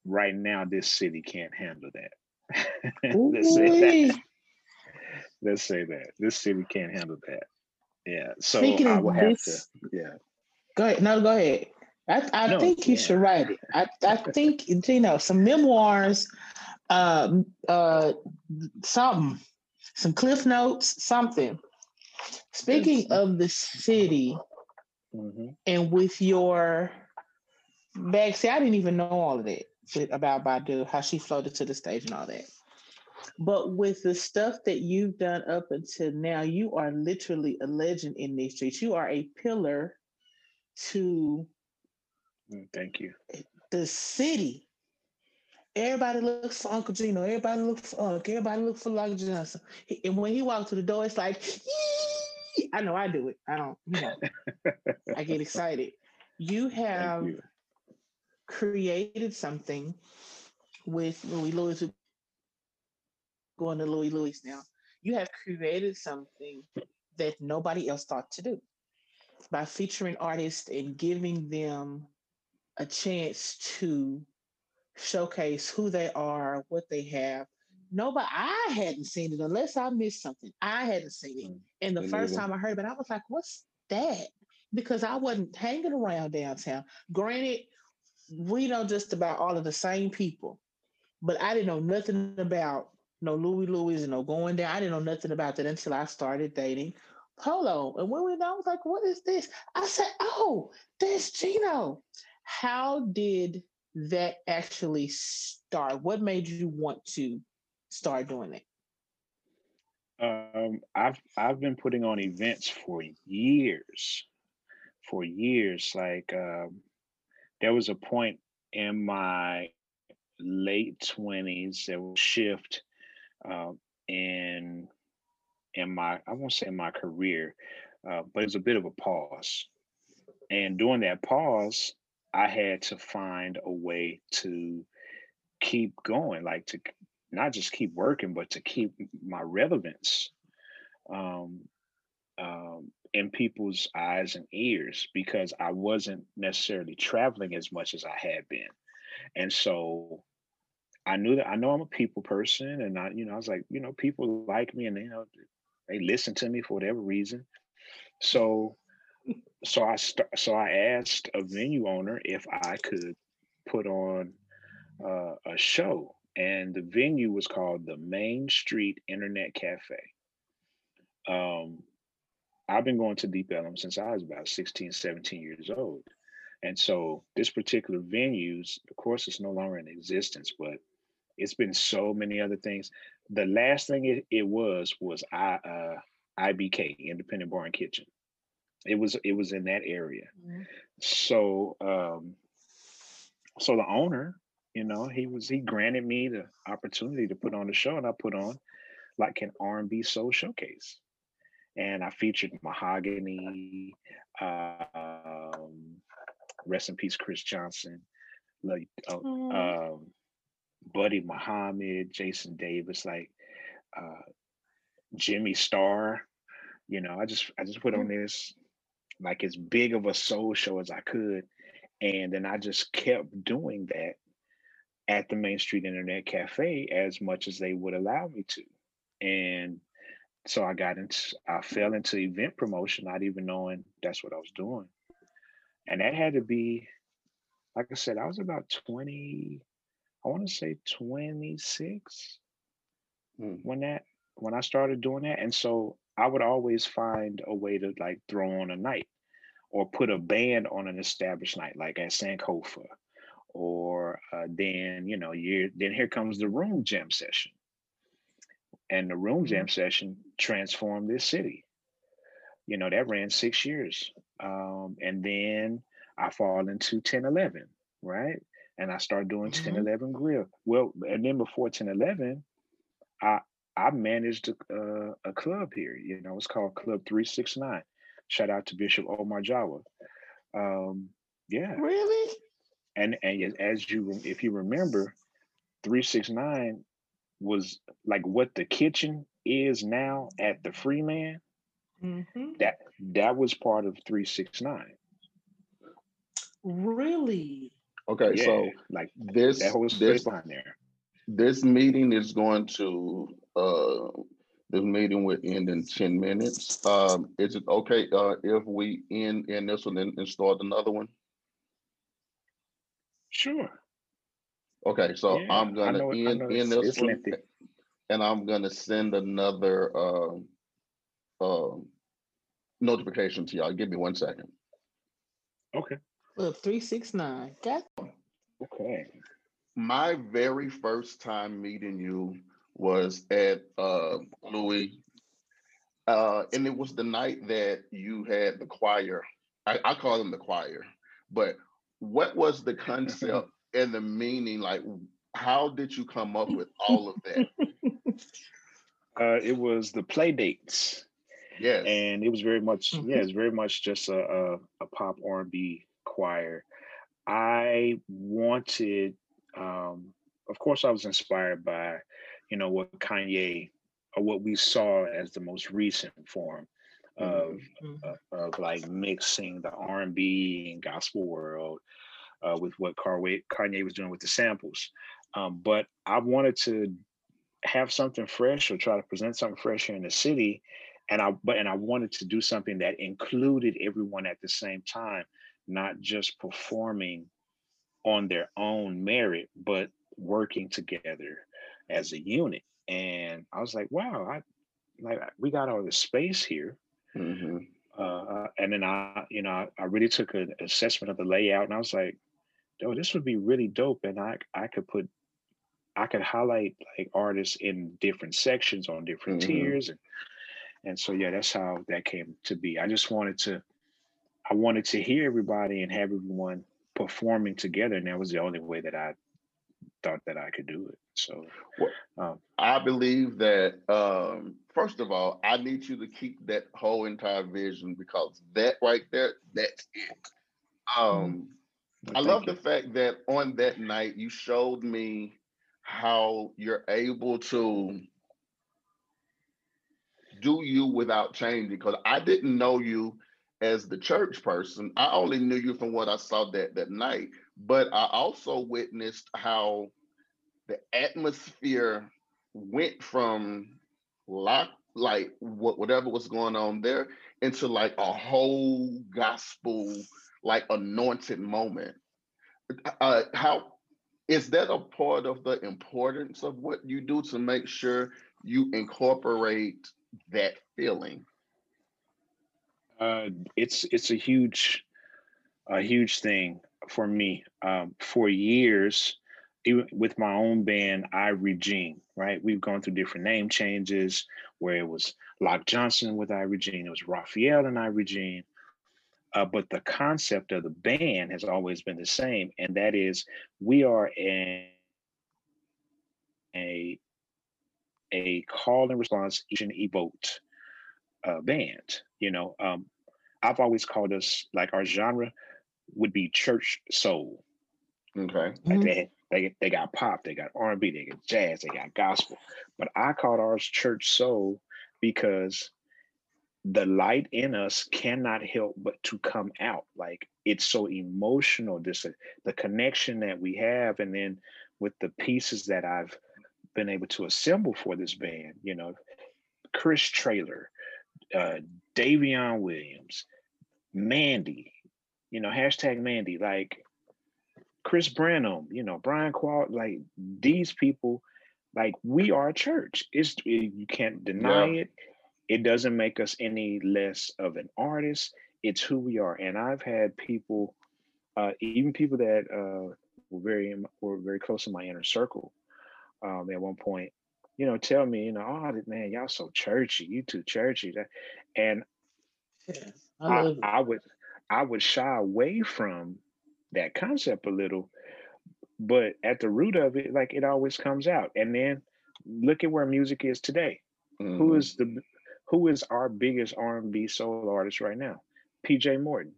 right now this city can't handle that. Let's say that. Let's say that. This city can't handle that. Yeah so Speaking i will have this- to yeah. Go ahead. No, go ahead. I, I No, think you should write it. I, I think you know some memoirs, um, uh, something, some cliff notes, something. Speaking of the city, Mhm. and with your bag, see, I didn't even know all of that about Badu, how she floated to the stage and all that. But with the stuff that you've done up until now, you are literally a legend in these streets. You are a pillar to Mm, thank you the city. Everybody looks for Uncle Gino. Everybody looks for Unc. Everybody looks for Lock Johnson. He- And when he walks through the door, it's like, "Yee!" I know I do it. I don't, you know, I get excited. You have created something with Louis Louis. Going to Louis Louis now. You have created something that nobody else thought to do by featuring artists and giving them a chance to showcase who they are, what they have. No, but I hadn't seen it unless I missed something. I hadn't seen it. Mm, and the first time I heard it, I was like, what's that? Because I wasn't hanging around downtown. Granted, we know just about all of the same people, but I didn't know nothing about no Louis Louis and no going down. I didn't know nothing about that until I started dating Polo. And when we know, I was like, what is this? I said, oh, that's Gino. How did that actually start? What made you want to start doing it? Um, I've I've been putting on events for years, for years. Like um, there was a point in my late twenties that was shift um, in in my I won't say my career, uh, but it's a bit of a pause. And during that pause, I had to find a way to keep going, like to not just keep working, but to keep my relevance um, um, in people's eyes and ears because I wasn't necessarily traveling as much as I had been. And so I knew that I know I'm a people person and I, you know, I was like, you know, people like me and you know, they listen to me for whatever reason. So so I st- so I asked a venue owner if I could put on uh, a show, and the venue was called the Main Street Internet Cafe. um, I've been going to Deep Ellum since I was about 16, 17 years old. And so this particular venues, of course, it's no longer in existence, but it's been so many other things. The last thing it, it was was I uh, IBK, Independent Bar and Kitchen. It was it was in that area. Mm-hmm. So um, so the owner, you know, he was he granted me the opportunity to put on the show, and I put on like an R&B soul showcase and I featured Mahogany, uh, um, rest in peace, Chris Johnson, like uh, um, Buddy Muhammad, Jason Davis, like uh, Jimmy Star. You know, I just I just put on mm. this like as big of a soul show as I could, and then I just kept doing that at the Main Street Internet Cafe as much as they would allow me to, and so I got into I fell into event promotion, not even knowing that's what I was doing. And that had to be, like I said, I was about 20, I want to say 26 mm. when that when I started doing that. And so I would always find a way to like throw on a night or put a band on an established night, like at Sankofa. Or uh, then, you know, you then here comes the room jam session and the room jam mm-hmm. session transformed this city. You know, that ran six years. Um, and then I fall into 10 11, right? And I start doing mm-hmm. 10 11 grill. Well, and then before 10 11, I I managed a, uh, a club here. You know, it's called Club 369. Shout out to Bishop Omar Jawa. Um, yeah. Really? And and as you if you remember, 369 was like what the kitchen is now at the Freeman. Mm-hmm. That that was part of 369. Really? Okay, yeah, so like this that whole this behind there. This meeting is going to uh this meeting will end in 10 minutes. Um, is it okay uh, if we end in this one and, and start another one? Sure. Okay, so yeah, I'm gonna know, end in this one, lengthy. and I'm gonna send another uh, uh, notification to y'all. Give me one second. Okay. Look, three six nine. Got. Okay. My very first time meeting you was at uh, Louis, uh, and it was the night that you had the choir. I, I call them the choir, but what was the concept and the meaning? Like how did you come up with all of that? Uh, it was the play dates. Yes. And it was very much mm-hmm. yeah it's very much just a, a, a pop r&b choir. I wanted um, of course i was inspired by you know what kanye or what we saw as the most recent form of, mm-hmm. of, of like mixing the r&b and gospel world uh, with what Kanye was doing with the samples. Um, but I wanted to have something fresh or try to present something fresh here in the city. And I but and I wanted to do something that included everyone at the same time, not just performing on their own merit, but working together as a unit. And I was like, wow, I like we got all the space here. Mm-hmm. Uh, and then I, you know, I, I really took an assessment of the layout, and I was like, oh, this would be really dope. And I I could put I could highlight like artists in different sections on different mm-hmm. tiers. And and so yeah, that's how that came to be. I just wanted to I wanted to hear everybody and have everyone performing together. And that was the only way that I thought that I could do it. So um, I believe that um, first of all, I need you to keep that whole entire vision because that right there, that's it. Um, I love you. the fact that on that night you showed me how you're able to do you without changing because I didn't know you as the church person. I only knew you from what I saw that that night, but I also witnessed how the atmosphere went from lock like what whatever was going on there into like a whole gospel like anointed moment. Uh, how is that a part of the importance of what you do to make sure you incorporate that feeling? Uh, it's it's a huge, a huge thing for me. Um, for years, even with my own band, Ivory Jean, right? We've gone through different name changes where it was Lock Johnson with Ivory Jean, it was Raphael and Ivory Jean. Uh, but the concept of the band has always been the same, and that is we are a a, a call and response and evoked uh, band. You know, um, I've always called us like our genre would be church soul. Okay. Like they, they they got pop, they got R and B, they got jazz, they got gospel. But I called ours church soul because the light in us cannot help but to come out. Like it's so emotional. This the connection that we have, and then with the pieces that I've been able to assemble for this band. You know, Chris Trailer, uh, Davion Williams, Mandy. You know, hashtag Mandy. Like Chris Branham, you know, Brian Qual, like these people, like we are a church. It's you can't deny Yeah. it. It doesn't make us any less of an artist. It's who we are. And I've had people, uh, even people that uh, were very were very close in my inner circle, um, at one point, you know, tell me, you know, oh man, y'all so churchy, you too churchy. That- And I I. I would I would shy away from that concept a little, but at the root of it, like it always comes out. And then look at where music is today. Who Mhm. is the who is our biggest R and B soul artist right now? PJ Morton,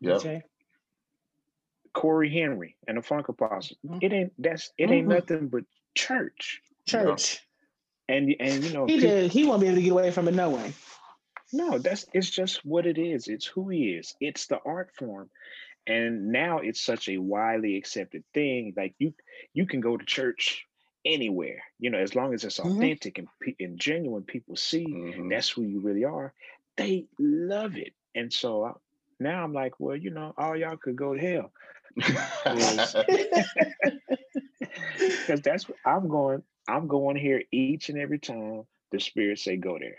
Yeah. Okay. Cory Henry, and the Funk Apostle. Mhm. It ain't that's it ain't Mhm. nothing but church. Church. And and you know He peop- just he won't be able to get away from it no way. No, that's it's just what it is. It's who he is. It's the art form. And now it's such a widely accepted thing. Like you you can go to church anywhere, you know, as long as it's Mhm. authentic and, pe- and genuine, people see Mhm. that's who you really are. They love it. And so I, now I'm like, well, you know, all y'all could go to hell. Because that's what I'm going, I'm going here each and every time the spirit say go there.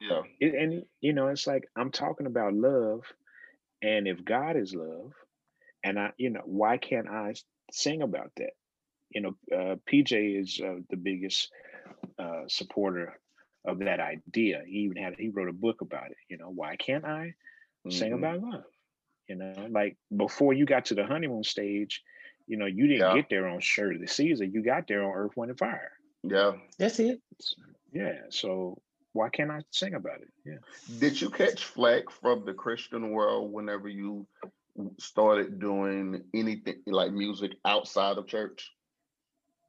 yeah. It, and you know, it's like I'm talking about love, and if God is love, and I, you know, why can't I sing about that? You know, uh, PJ is uh, the biggest uh, supporter of that idea. He even had he wrote a book about it. You know, why can't I sing Mhm. about love? You know, like before you got to the honeymoon stage, you know, you didn't Yeah. get there on Shirley Caesar. You got there on Earth, Wind, and Fire. Yeah. That's it. Yeah. So why can't I sing about it? Yeah. Did you catch flack from the Christian world whenever you started doing anything like music outside of church?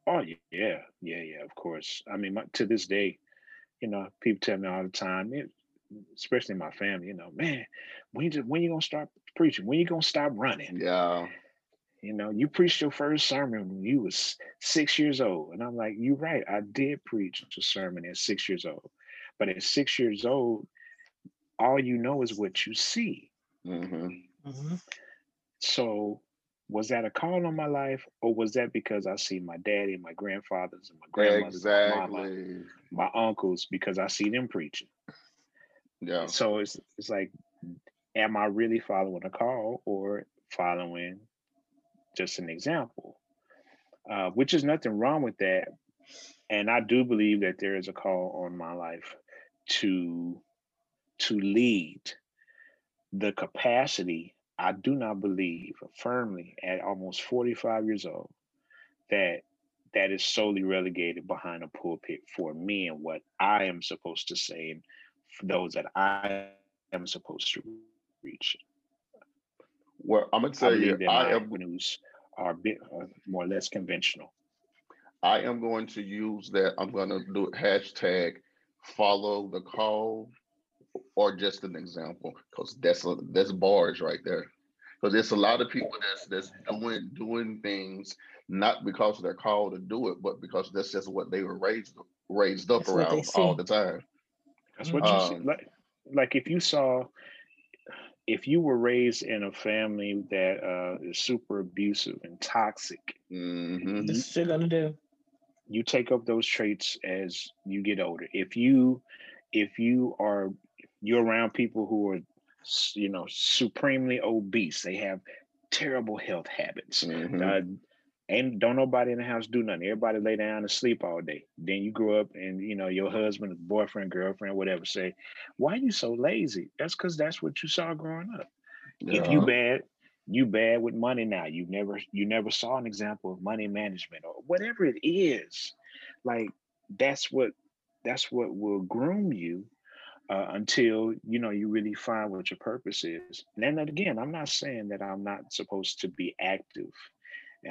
Oh yeah, yeah, yeah. Of course. I mean, my, to this day, you know, people tell me all the time, it, especially my family. You know, man, when you just, when you gonna start preaching? When you gonna stop running? Yeah. You know, you preached your first sermon when you was six years old, and I'm like, you're right. I did preach a sermon at six years old, but at six years old, all you know is what you see. hmm Mm-hmm. So was that a call on my life, or was that because I see my daddy and my grandfathers and my grandmothers, my mama, my uncles, because I see them preaching? Yeah. So it's it's like, am I really following a call or following just an example? Uh, which is nothing wrong with that, and I do believe that there is a call on my life to to lead the capacity. I do not believe firmly at almost 45 years old that that is solely relegated behind a pulpit for me and what I am supposed to say and for those that I am supposed to reach. Well, I'm gonna I tell you, that I my am avenues are a bit uh, more or less conventional. I am going to use that. I'm gonna do hashtag follow the call or just an example because that's a, that's bars right there. Because there's a lot of people that's that's doing doing things not because they're called to do it, but because that's just what they were raised raised up That's around all the time. That's what you see. Um, Like, like if you saw, if you were raised in a family that uh, is super abusive and toxic, mhm. That's what you're gonna do. you take up those traits as you get older. If you if you are you're around people who are you know supremely obese. They have terrible health habits. Mhm. uh, ain't don't nobody in the house do nothing. Everybody lay down and sleep all day. Then you grow up and you know your husband boyfriend girlfriend whatever say why are you so lazy? That's because that's what you saw growing up. If you bad you bad with money now. You never you never saw an example of money management or whatever it is. Like that's what that's what will groom you uh, until you know you really find what your purpose is. And then again i'm not saying that i'm not supposed to be active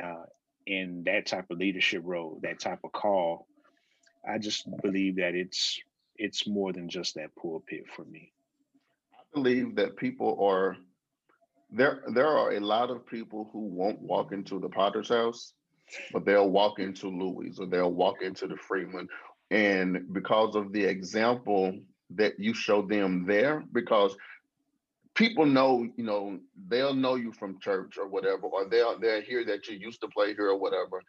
uh, in that type of leadership role that type of call. I just believe that it's it's more than just that pulpit for me. I believe that people are there there are a lot of people who won't walk into the potter's house but they'll walk into louis or they'll walk into the freeman. And because of the example that you show them there because people know you know they'll know you from church or whatever or they'll they'll hear that you used to play here or whatever.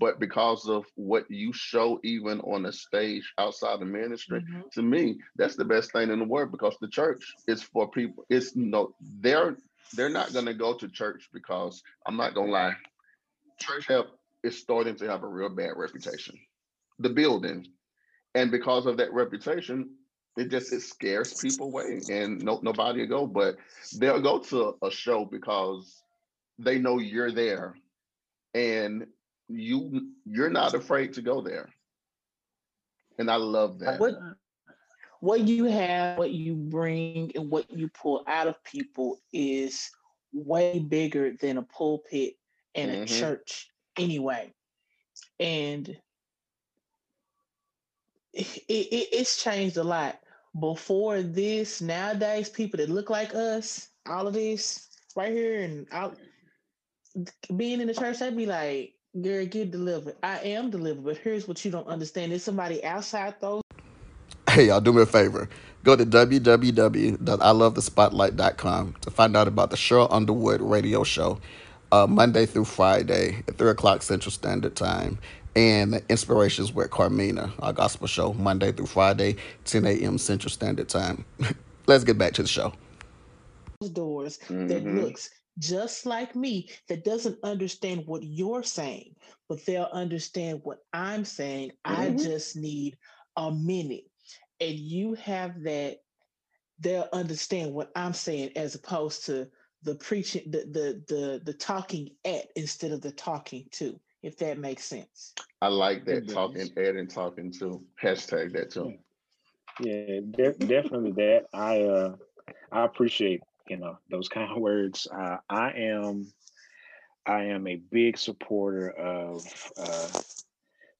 But because of what you show even on a stage outside the ministry mm-hmm. to me that's the best thing in the world because the church is for people it's you know they're they're not going to go to church because i'm not going to lie church have is starting to have a real bad reputation. The building. And because of that reputation it just it scares people away and no, nobody will go but they'll go to a show because they know you're there and you you're not afraid to go there and i love that What what you have, what you bring, and what you pull out of people is way bigger than a pulpit and a Mhm. church anyway. And it, it, it's changed a lot. Before this, nowadays, people that look like us, all of this right here and out being in the church, I'd be like, girl, get delivered. I am delivered, but here's what you don't understand. There's somebody outside those Hey, y'all do me a favor. Go to www.ilovethespotlight.com to find out about the Sheryl Underwood radio show, uh, Monday through Friday at 3 o'clock Central Standard Time, and Inspirations with Carmina, our gospel show, Monday through Friday, 10 a.m. Central Standard Time. Let's get back to the show. doors that Mhm. looks just like me that doesn't understand what you're saying, but they'll understand what I'm saying. I Mhm. just need a minute. And you have that, they'll understand what I'm saying as opposed to the preaching, the the the the talking at instead of the talking to, if that makes sense. i like that talking ed and talking too hashtag that too Yeah, de- definitely that. I uh I appreciate, you know, those kind of words. Uh I am I am a big supporter of uh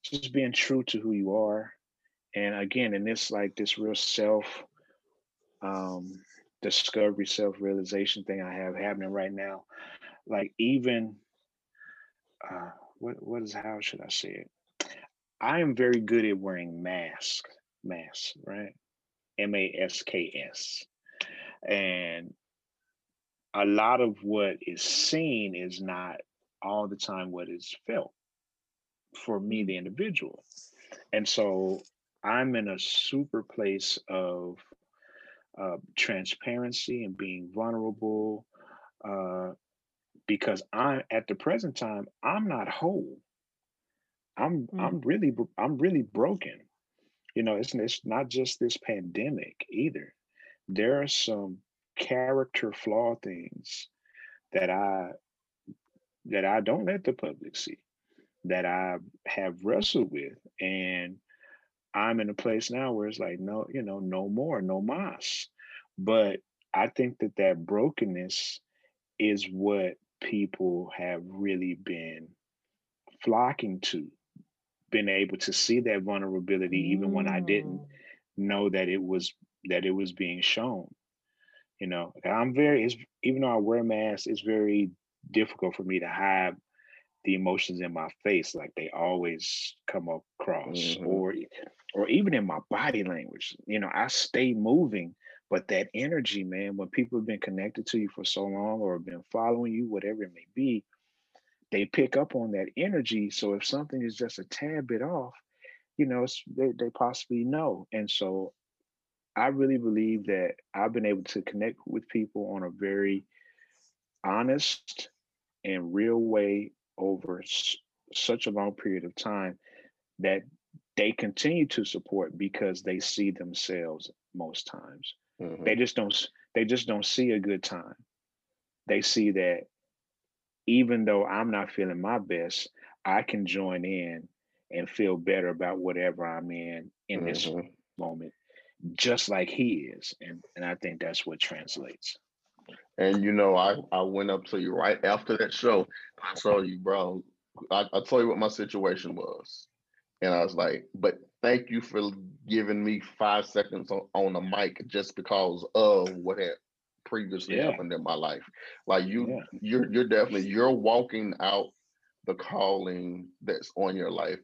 just being true to who you are. And again, in this like this real self um discovery, self-realization thing I have happening right now, like even uh what what is how should I say it? I am very good at wearing masks, masks, right? M A S K S. And a lot of what is seen is not all the time what is felt for me, the individual. And so I'm in a super place of uh, transparency and being vulnerable uh, because I, at the present time, I'm not whole. I'm hmm. I'm really I'm really broken. You know, it's it's not just this pandemic either. There are some character flaw things that I that I don't let the public see, that I have wrestled with, and I'm in a place now where it's like, no, you know, no more, no mas. But I think that that brokenness is what people have really been flocking to, been able to see that vulnerability even when I didn't know that it was that it was being shown. You know, I'm very it's even though I wear masks, it's very difficult for me to hide the emotions in my face like they always come across Mhm. or or even in my body language you know i stay moving but that energy man when people have been connected to you for so long or have been following you whatever it may be they pick up on that energy so if something is just a tad bit off you know they, they possibly know and so I really believe that I've been able to connect with people on a very honest and real way over s- such a long period of time that they continue to support because they see themselves most times. Mhm. They just don't they just don't see a good time. They see that even though I'm not feeling my best, I can join in and feel better about whatever I'm in in this Mhm. moment, just like he is. And and I think that's what translates. And you know, I I went up to you right after that show. I saw you, bro. I, I told you what my situation was, and I was like, "But thank you for giving me five seconds on, on the mic just because of what had previously Yeah. happened in my life." Like you, Yeah. you're you're definitely you're walking out the calling that's on your life,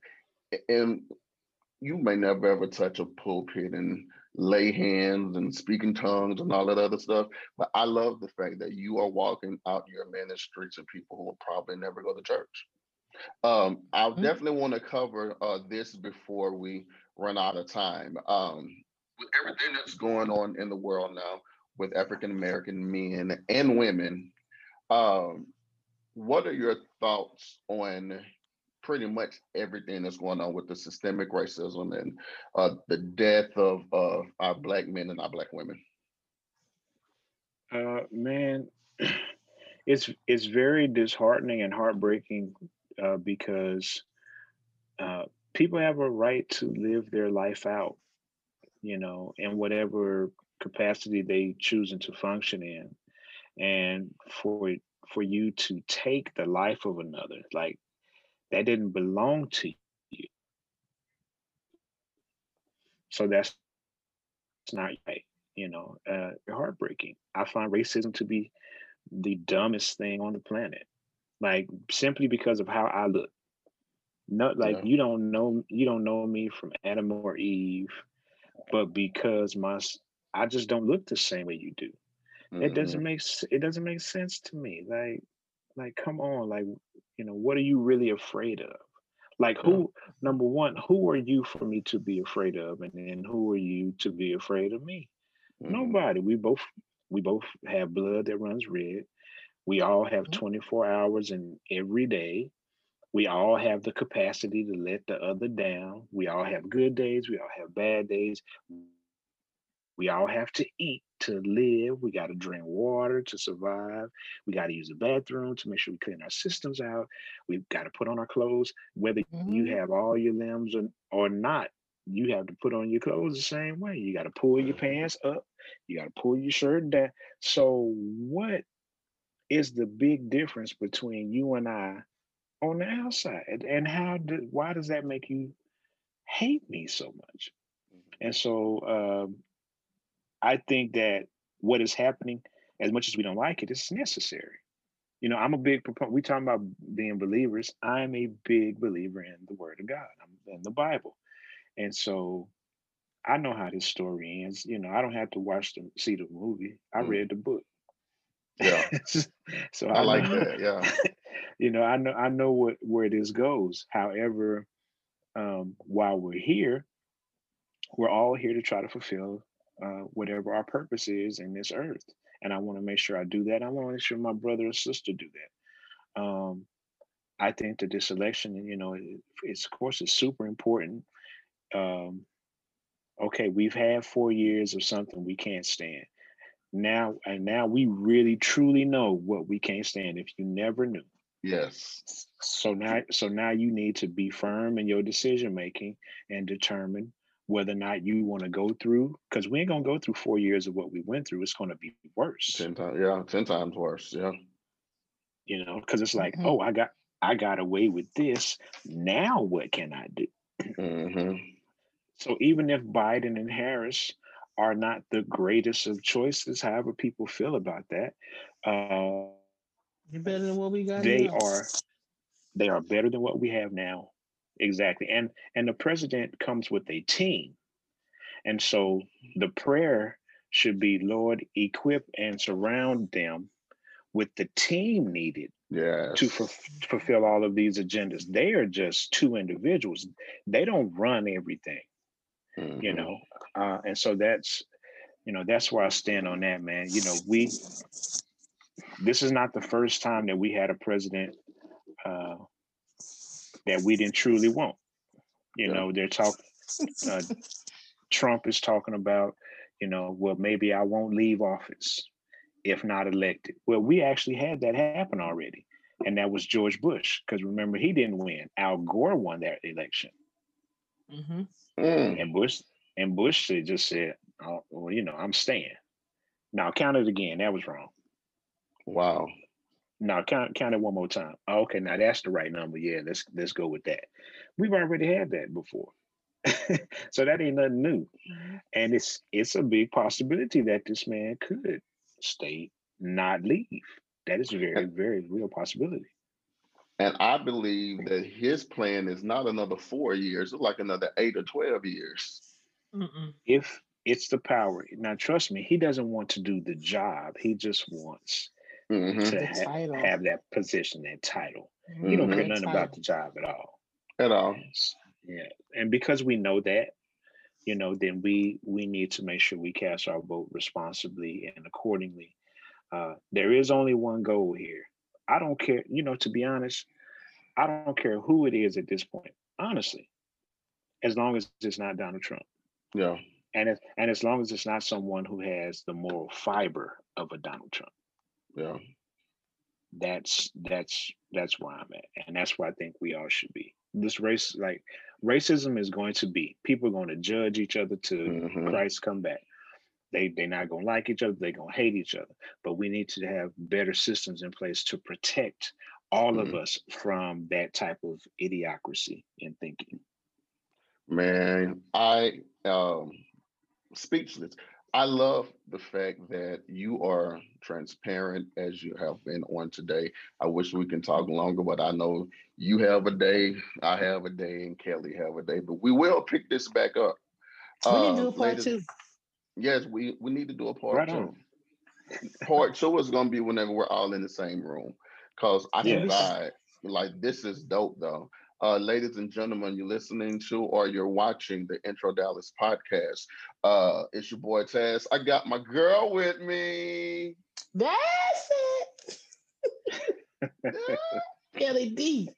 and you may never ever touch a pulpit and lay hands and speak in tongues and all that other stuff. But I love the fact that you are walking out your ministry to people who will probably never go to church. Um, I Mm-hmm. definitely want to cover uh, this before we run out of time. Um, with everything that's going on in the world now with African American men and women, um, what are your thoughts on pretty much everything that's going on with the systemic racism and uh, the death of uh, our black men and our black women? Uh, man, it's it's very disheartening and heartbreaking uh, because uh, people have a right to live their life out, you know, in whatever capacity they choosing to function in, and for for you to take the life of another, like that didn't belong to you. So that's it's not right, you know. Uh, heartbreaking. I find racism to be the dumbest thing on the planet. Like simply because of how I look. Not like Yeah. you don't know you don't know me from Adam or Eve, but because my I just don't look the same way you do. It doesn't make it doesn't make sense to me. Like like come on, like you know, what are you really afraid of? Like Yeah. who number one, who are you for me to be afraid of? And then who are you to be afraid of me? Mhm. Nobody. We both we both have blood that runs red. We all have mm-hmm. 24 hours in every day. We all have the capacity to let the other down. We all have good days. We all have bad days. We all have to eat to live. We got to drink water to survive. We got to use the bathroom to make sure we clean our systems out. We've got to put on our clothes, whether you mm-hmm. have all your limbs or, or not. You have to put on your clothes the same way. You got to pull your mm-hmm. pants up. You got to pull your shirt down. So, what is the big difference between you and I on the outside? And- how do, why does that make you hate me so much? And so um, I think that what is happening, as much as we don't like it, it's necessary. You know, I'm a big proponent. We talking about being believers. I'm a big believer in the Word of God, I'm in the Bible, and so I know how this story ends. You know, I don't have to watch the see the movie. I Mm. read the book, Yeah, so I I like know. that. Yeah. you know, I know I know what where this goes. However, um, while we're here, we're all here to try to fulfill uh, whatever our purpose is in this earth. And I want to make sure I do that. I want to make sure my brother or sister do that. Um, I think that this election, you know, it- it's of course it's super important. Um, okay, we've had four years of something we can't stand. Now and now we really truly know what we can't stand. If you never knew, Yes. so now, so now you need to be firm in your decision making and determine whether or not you want to go through. Because we ain't gonna go through four years of what we went through. It's gonna be worse, Ten times. Yeah. Ten times worse. Yeah. you know. Because it's like, Mhm. oh, I got, I got away with this. Now what can I do? hmm So even if Biden and Harris are not the greatest of choices, however people feel about that, uh, You better than what we got they now. are they are better than what we have now. Exactly and and the president comes with a team. And so the prayer should be lord equip and surround them with the team needed Yes. to fulf- fulfill all of these agendas. They are just two individuals. They don't run everything you Mhm. know uh, and so that's you know, that's where I stand on that, man. You know, we this is not the first time that we had a president uh, that we didn't truly want. You yeah. know, they're talking. Uh, Trump is talking about, you know, well, maybe I won't leave office if not elected. Well, we actually had that happen already, and that was George Bush. Because remember, he didn't win. Al Gore won that election, mm-hmm. Mm. and Bush and Bush just said, oh, "Well, you know, I'm staying." Now count it again. That was wrong. Wow. Now count count it one more time. Oh, okay, now that's the right number. Yeah, let's let's go with that. We've already had that before. so that ain't nothing new. Mm-hmm. And it's it's a big possibility that this man could stay, not leave. That is a very, very real possibility. And I believe that his plan is not another four years, it's like another eight or 12 years. Mm-mm. If it's the power. Now, trust me, he doesn't want to do the job. He just wants mm-hmm. to ha- have that position, that title. Mm-hmm. He don't care nothing about the job at all. At all. Yeah. And because we know that, you know, then we we need to make sure we cast our vote responsibly and accordingly. Uh, there is only one goal here. I don't care, you know, to be honest, I don't care who it is at this point, honestly, as long as it's not Donald Trump. Yeah. And it, and as long as it's not someone who has the moral fiber of a Donald Trump. Yeah. That's that's that's where I'm at. And that's where I think we all should be. This race, like racism is going to be. People are going to judge each other to mm-hmm. Christ come back. They they're not gonna like each other, they're gonna hate each other. But we need to have better systems in place to protect all mm-hmm. of us from that type of idiocracy in thinking. Man, I um speechless. I love the fact that you are transparent as you have been on today. I wish we can talk longer, but I know you have a day, I have a day, and Kelly have a day. But we will pick this back up. We need to do a uh, part two. Yes, we we need to do a part right two. Part two is gonna be whenever we're all in the same room. Cause I can yes. like this is dope though. Uh, ladies and gentlemen, you're listening to or you're watching the Intro Dallas podcast. Uh, it's your boy Taz. I got my girl with me. That's it. Kelly D.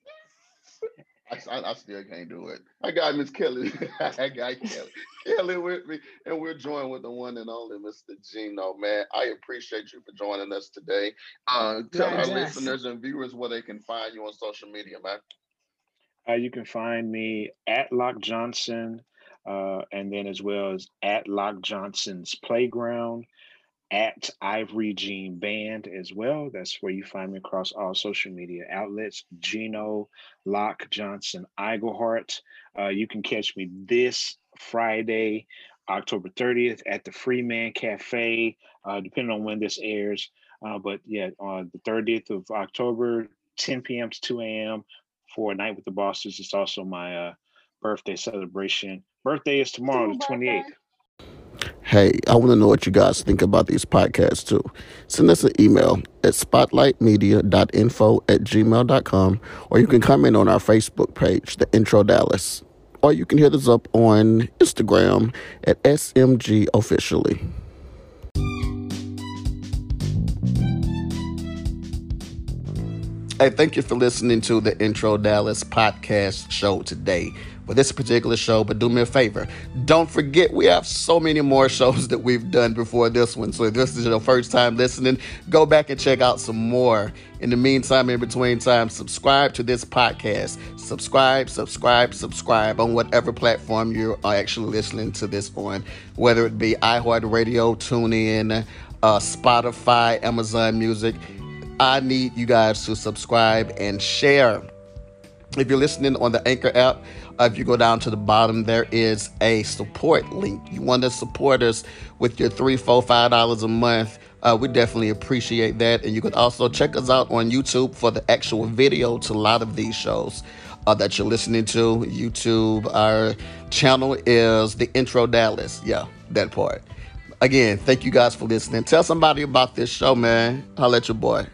I, I, still can't do it. I got Miss Kelly. I got Kelly. Kelly with me, and we're joined with the one and only Mr. Gino. Man, I appreciate you for joining us today. Uh, tell our listeners and viewers where they can find you on social media, man. Uh, you can find me at Lock Johnson, uh, and then as well as at Lock Johnson's Playground at Ivory Jean Band as well. That's where you find me across all social media outlets. Gino Lock Johnson Iglehart. Uh, you can catch me this Friday, October 30th at the Freeman Cafe, uh, depending on when this airs. Uh, but yeah, on the 30th of October, 10 p.m. to 2 a.m. for a night with the bosses. It's also my uh, birthday celebration. Birthday is tomorrow, the 28th. Hey, I want to know what you guys think about these podcasts too. Send us an email at spotlightmedia.info at gmail.com or you can comment on our Facebook page, The Intro Dallas. Or you can hit us up on Instagram at SMG Officially. Hey, thank you for listening to the Intro Dallas podcast show today for this particular show. But do me a favor, don't forget we have so many more shows that we've done before this one. So if this is your first time listening, go back and check out some more. In the meantime, in between time, subscribe to this podcast. Subscribe, subscribe, subscribe on whatever platform you are actually listening to this on, whether it be iHeartRadio, TuneIn, uh, Spotify, Amazon Music. I need you guys to subscribe and share. If you're listening on the Anchor app, if you go down to the bottom, there is a support link. You want to support us with your three, four, five dollars a month. Uh, we definitely appreciate that. And you can also check us out on YouTube for the actual video to a lot of these shows uh, that you're listening to. YouTube, our channel is the Intro Dallas. Yeah, that part. Again, thank you guys for listening. Tell somebody about this show, man. I'll let your boy.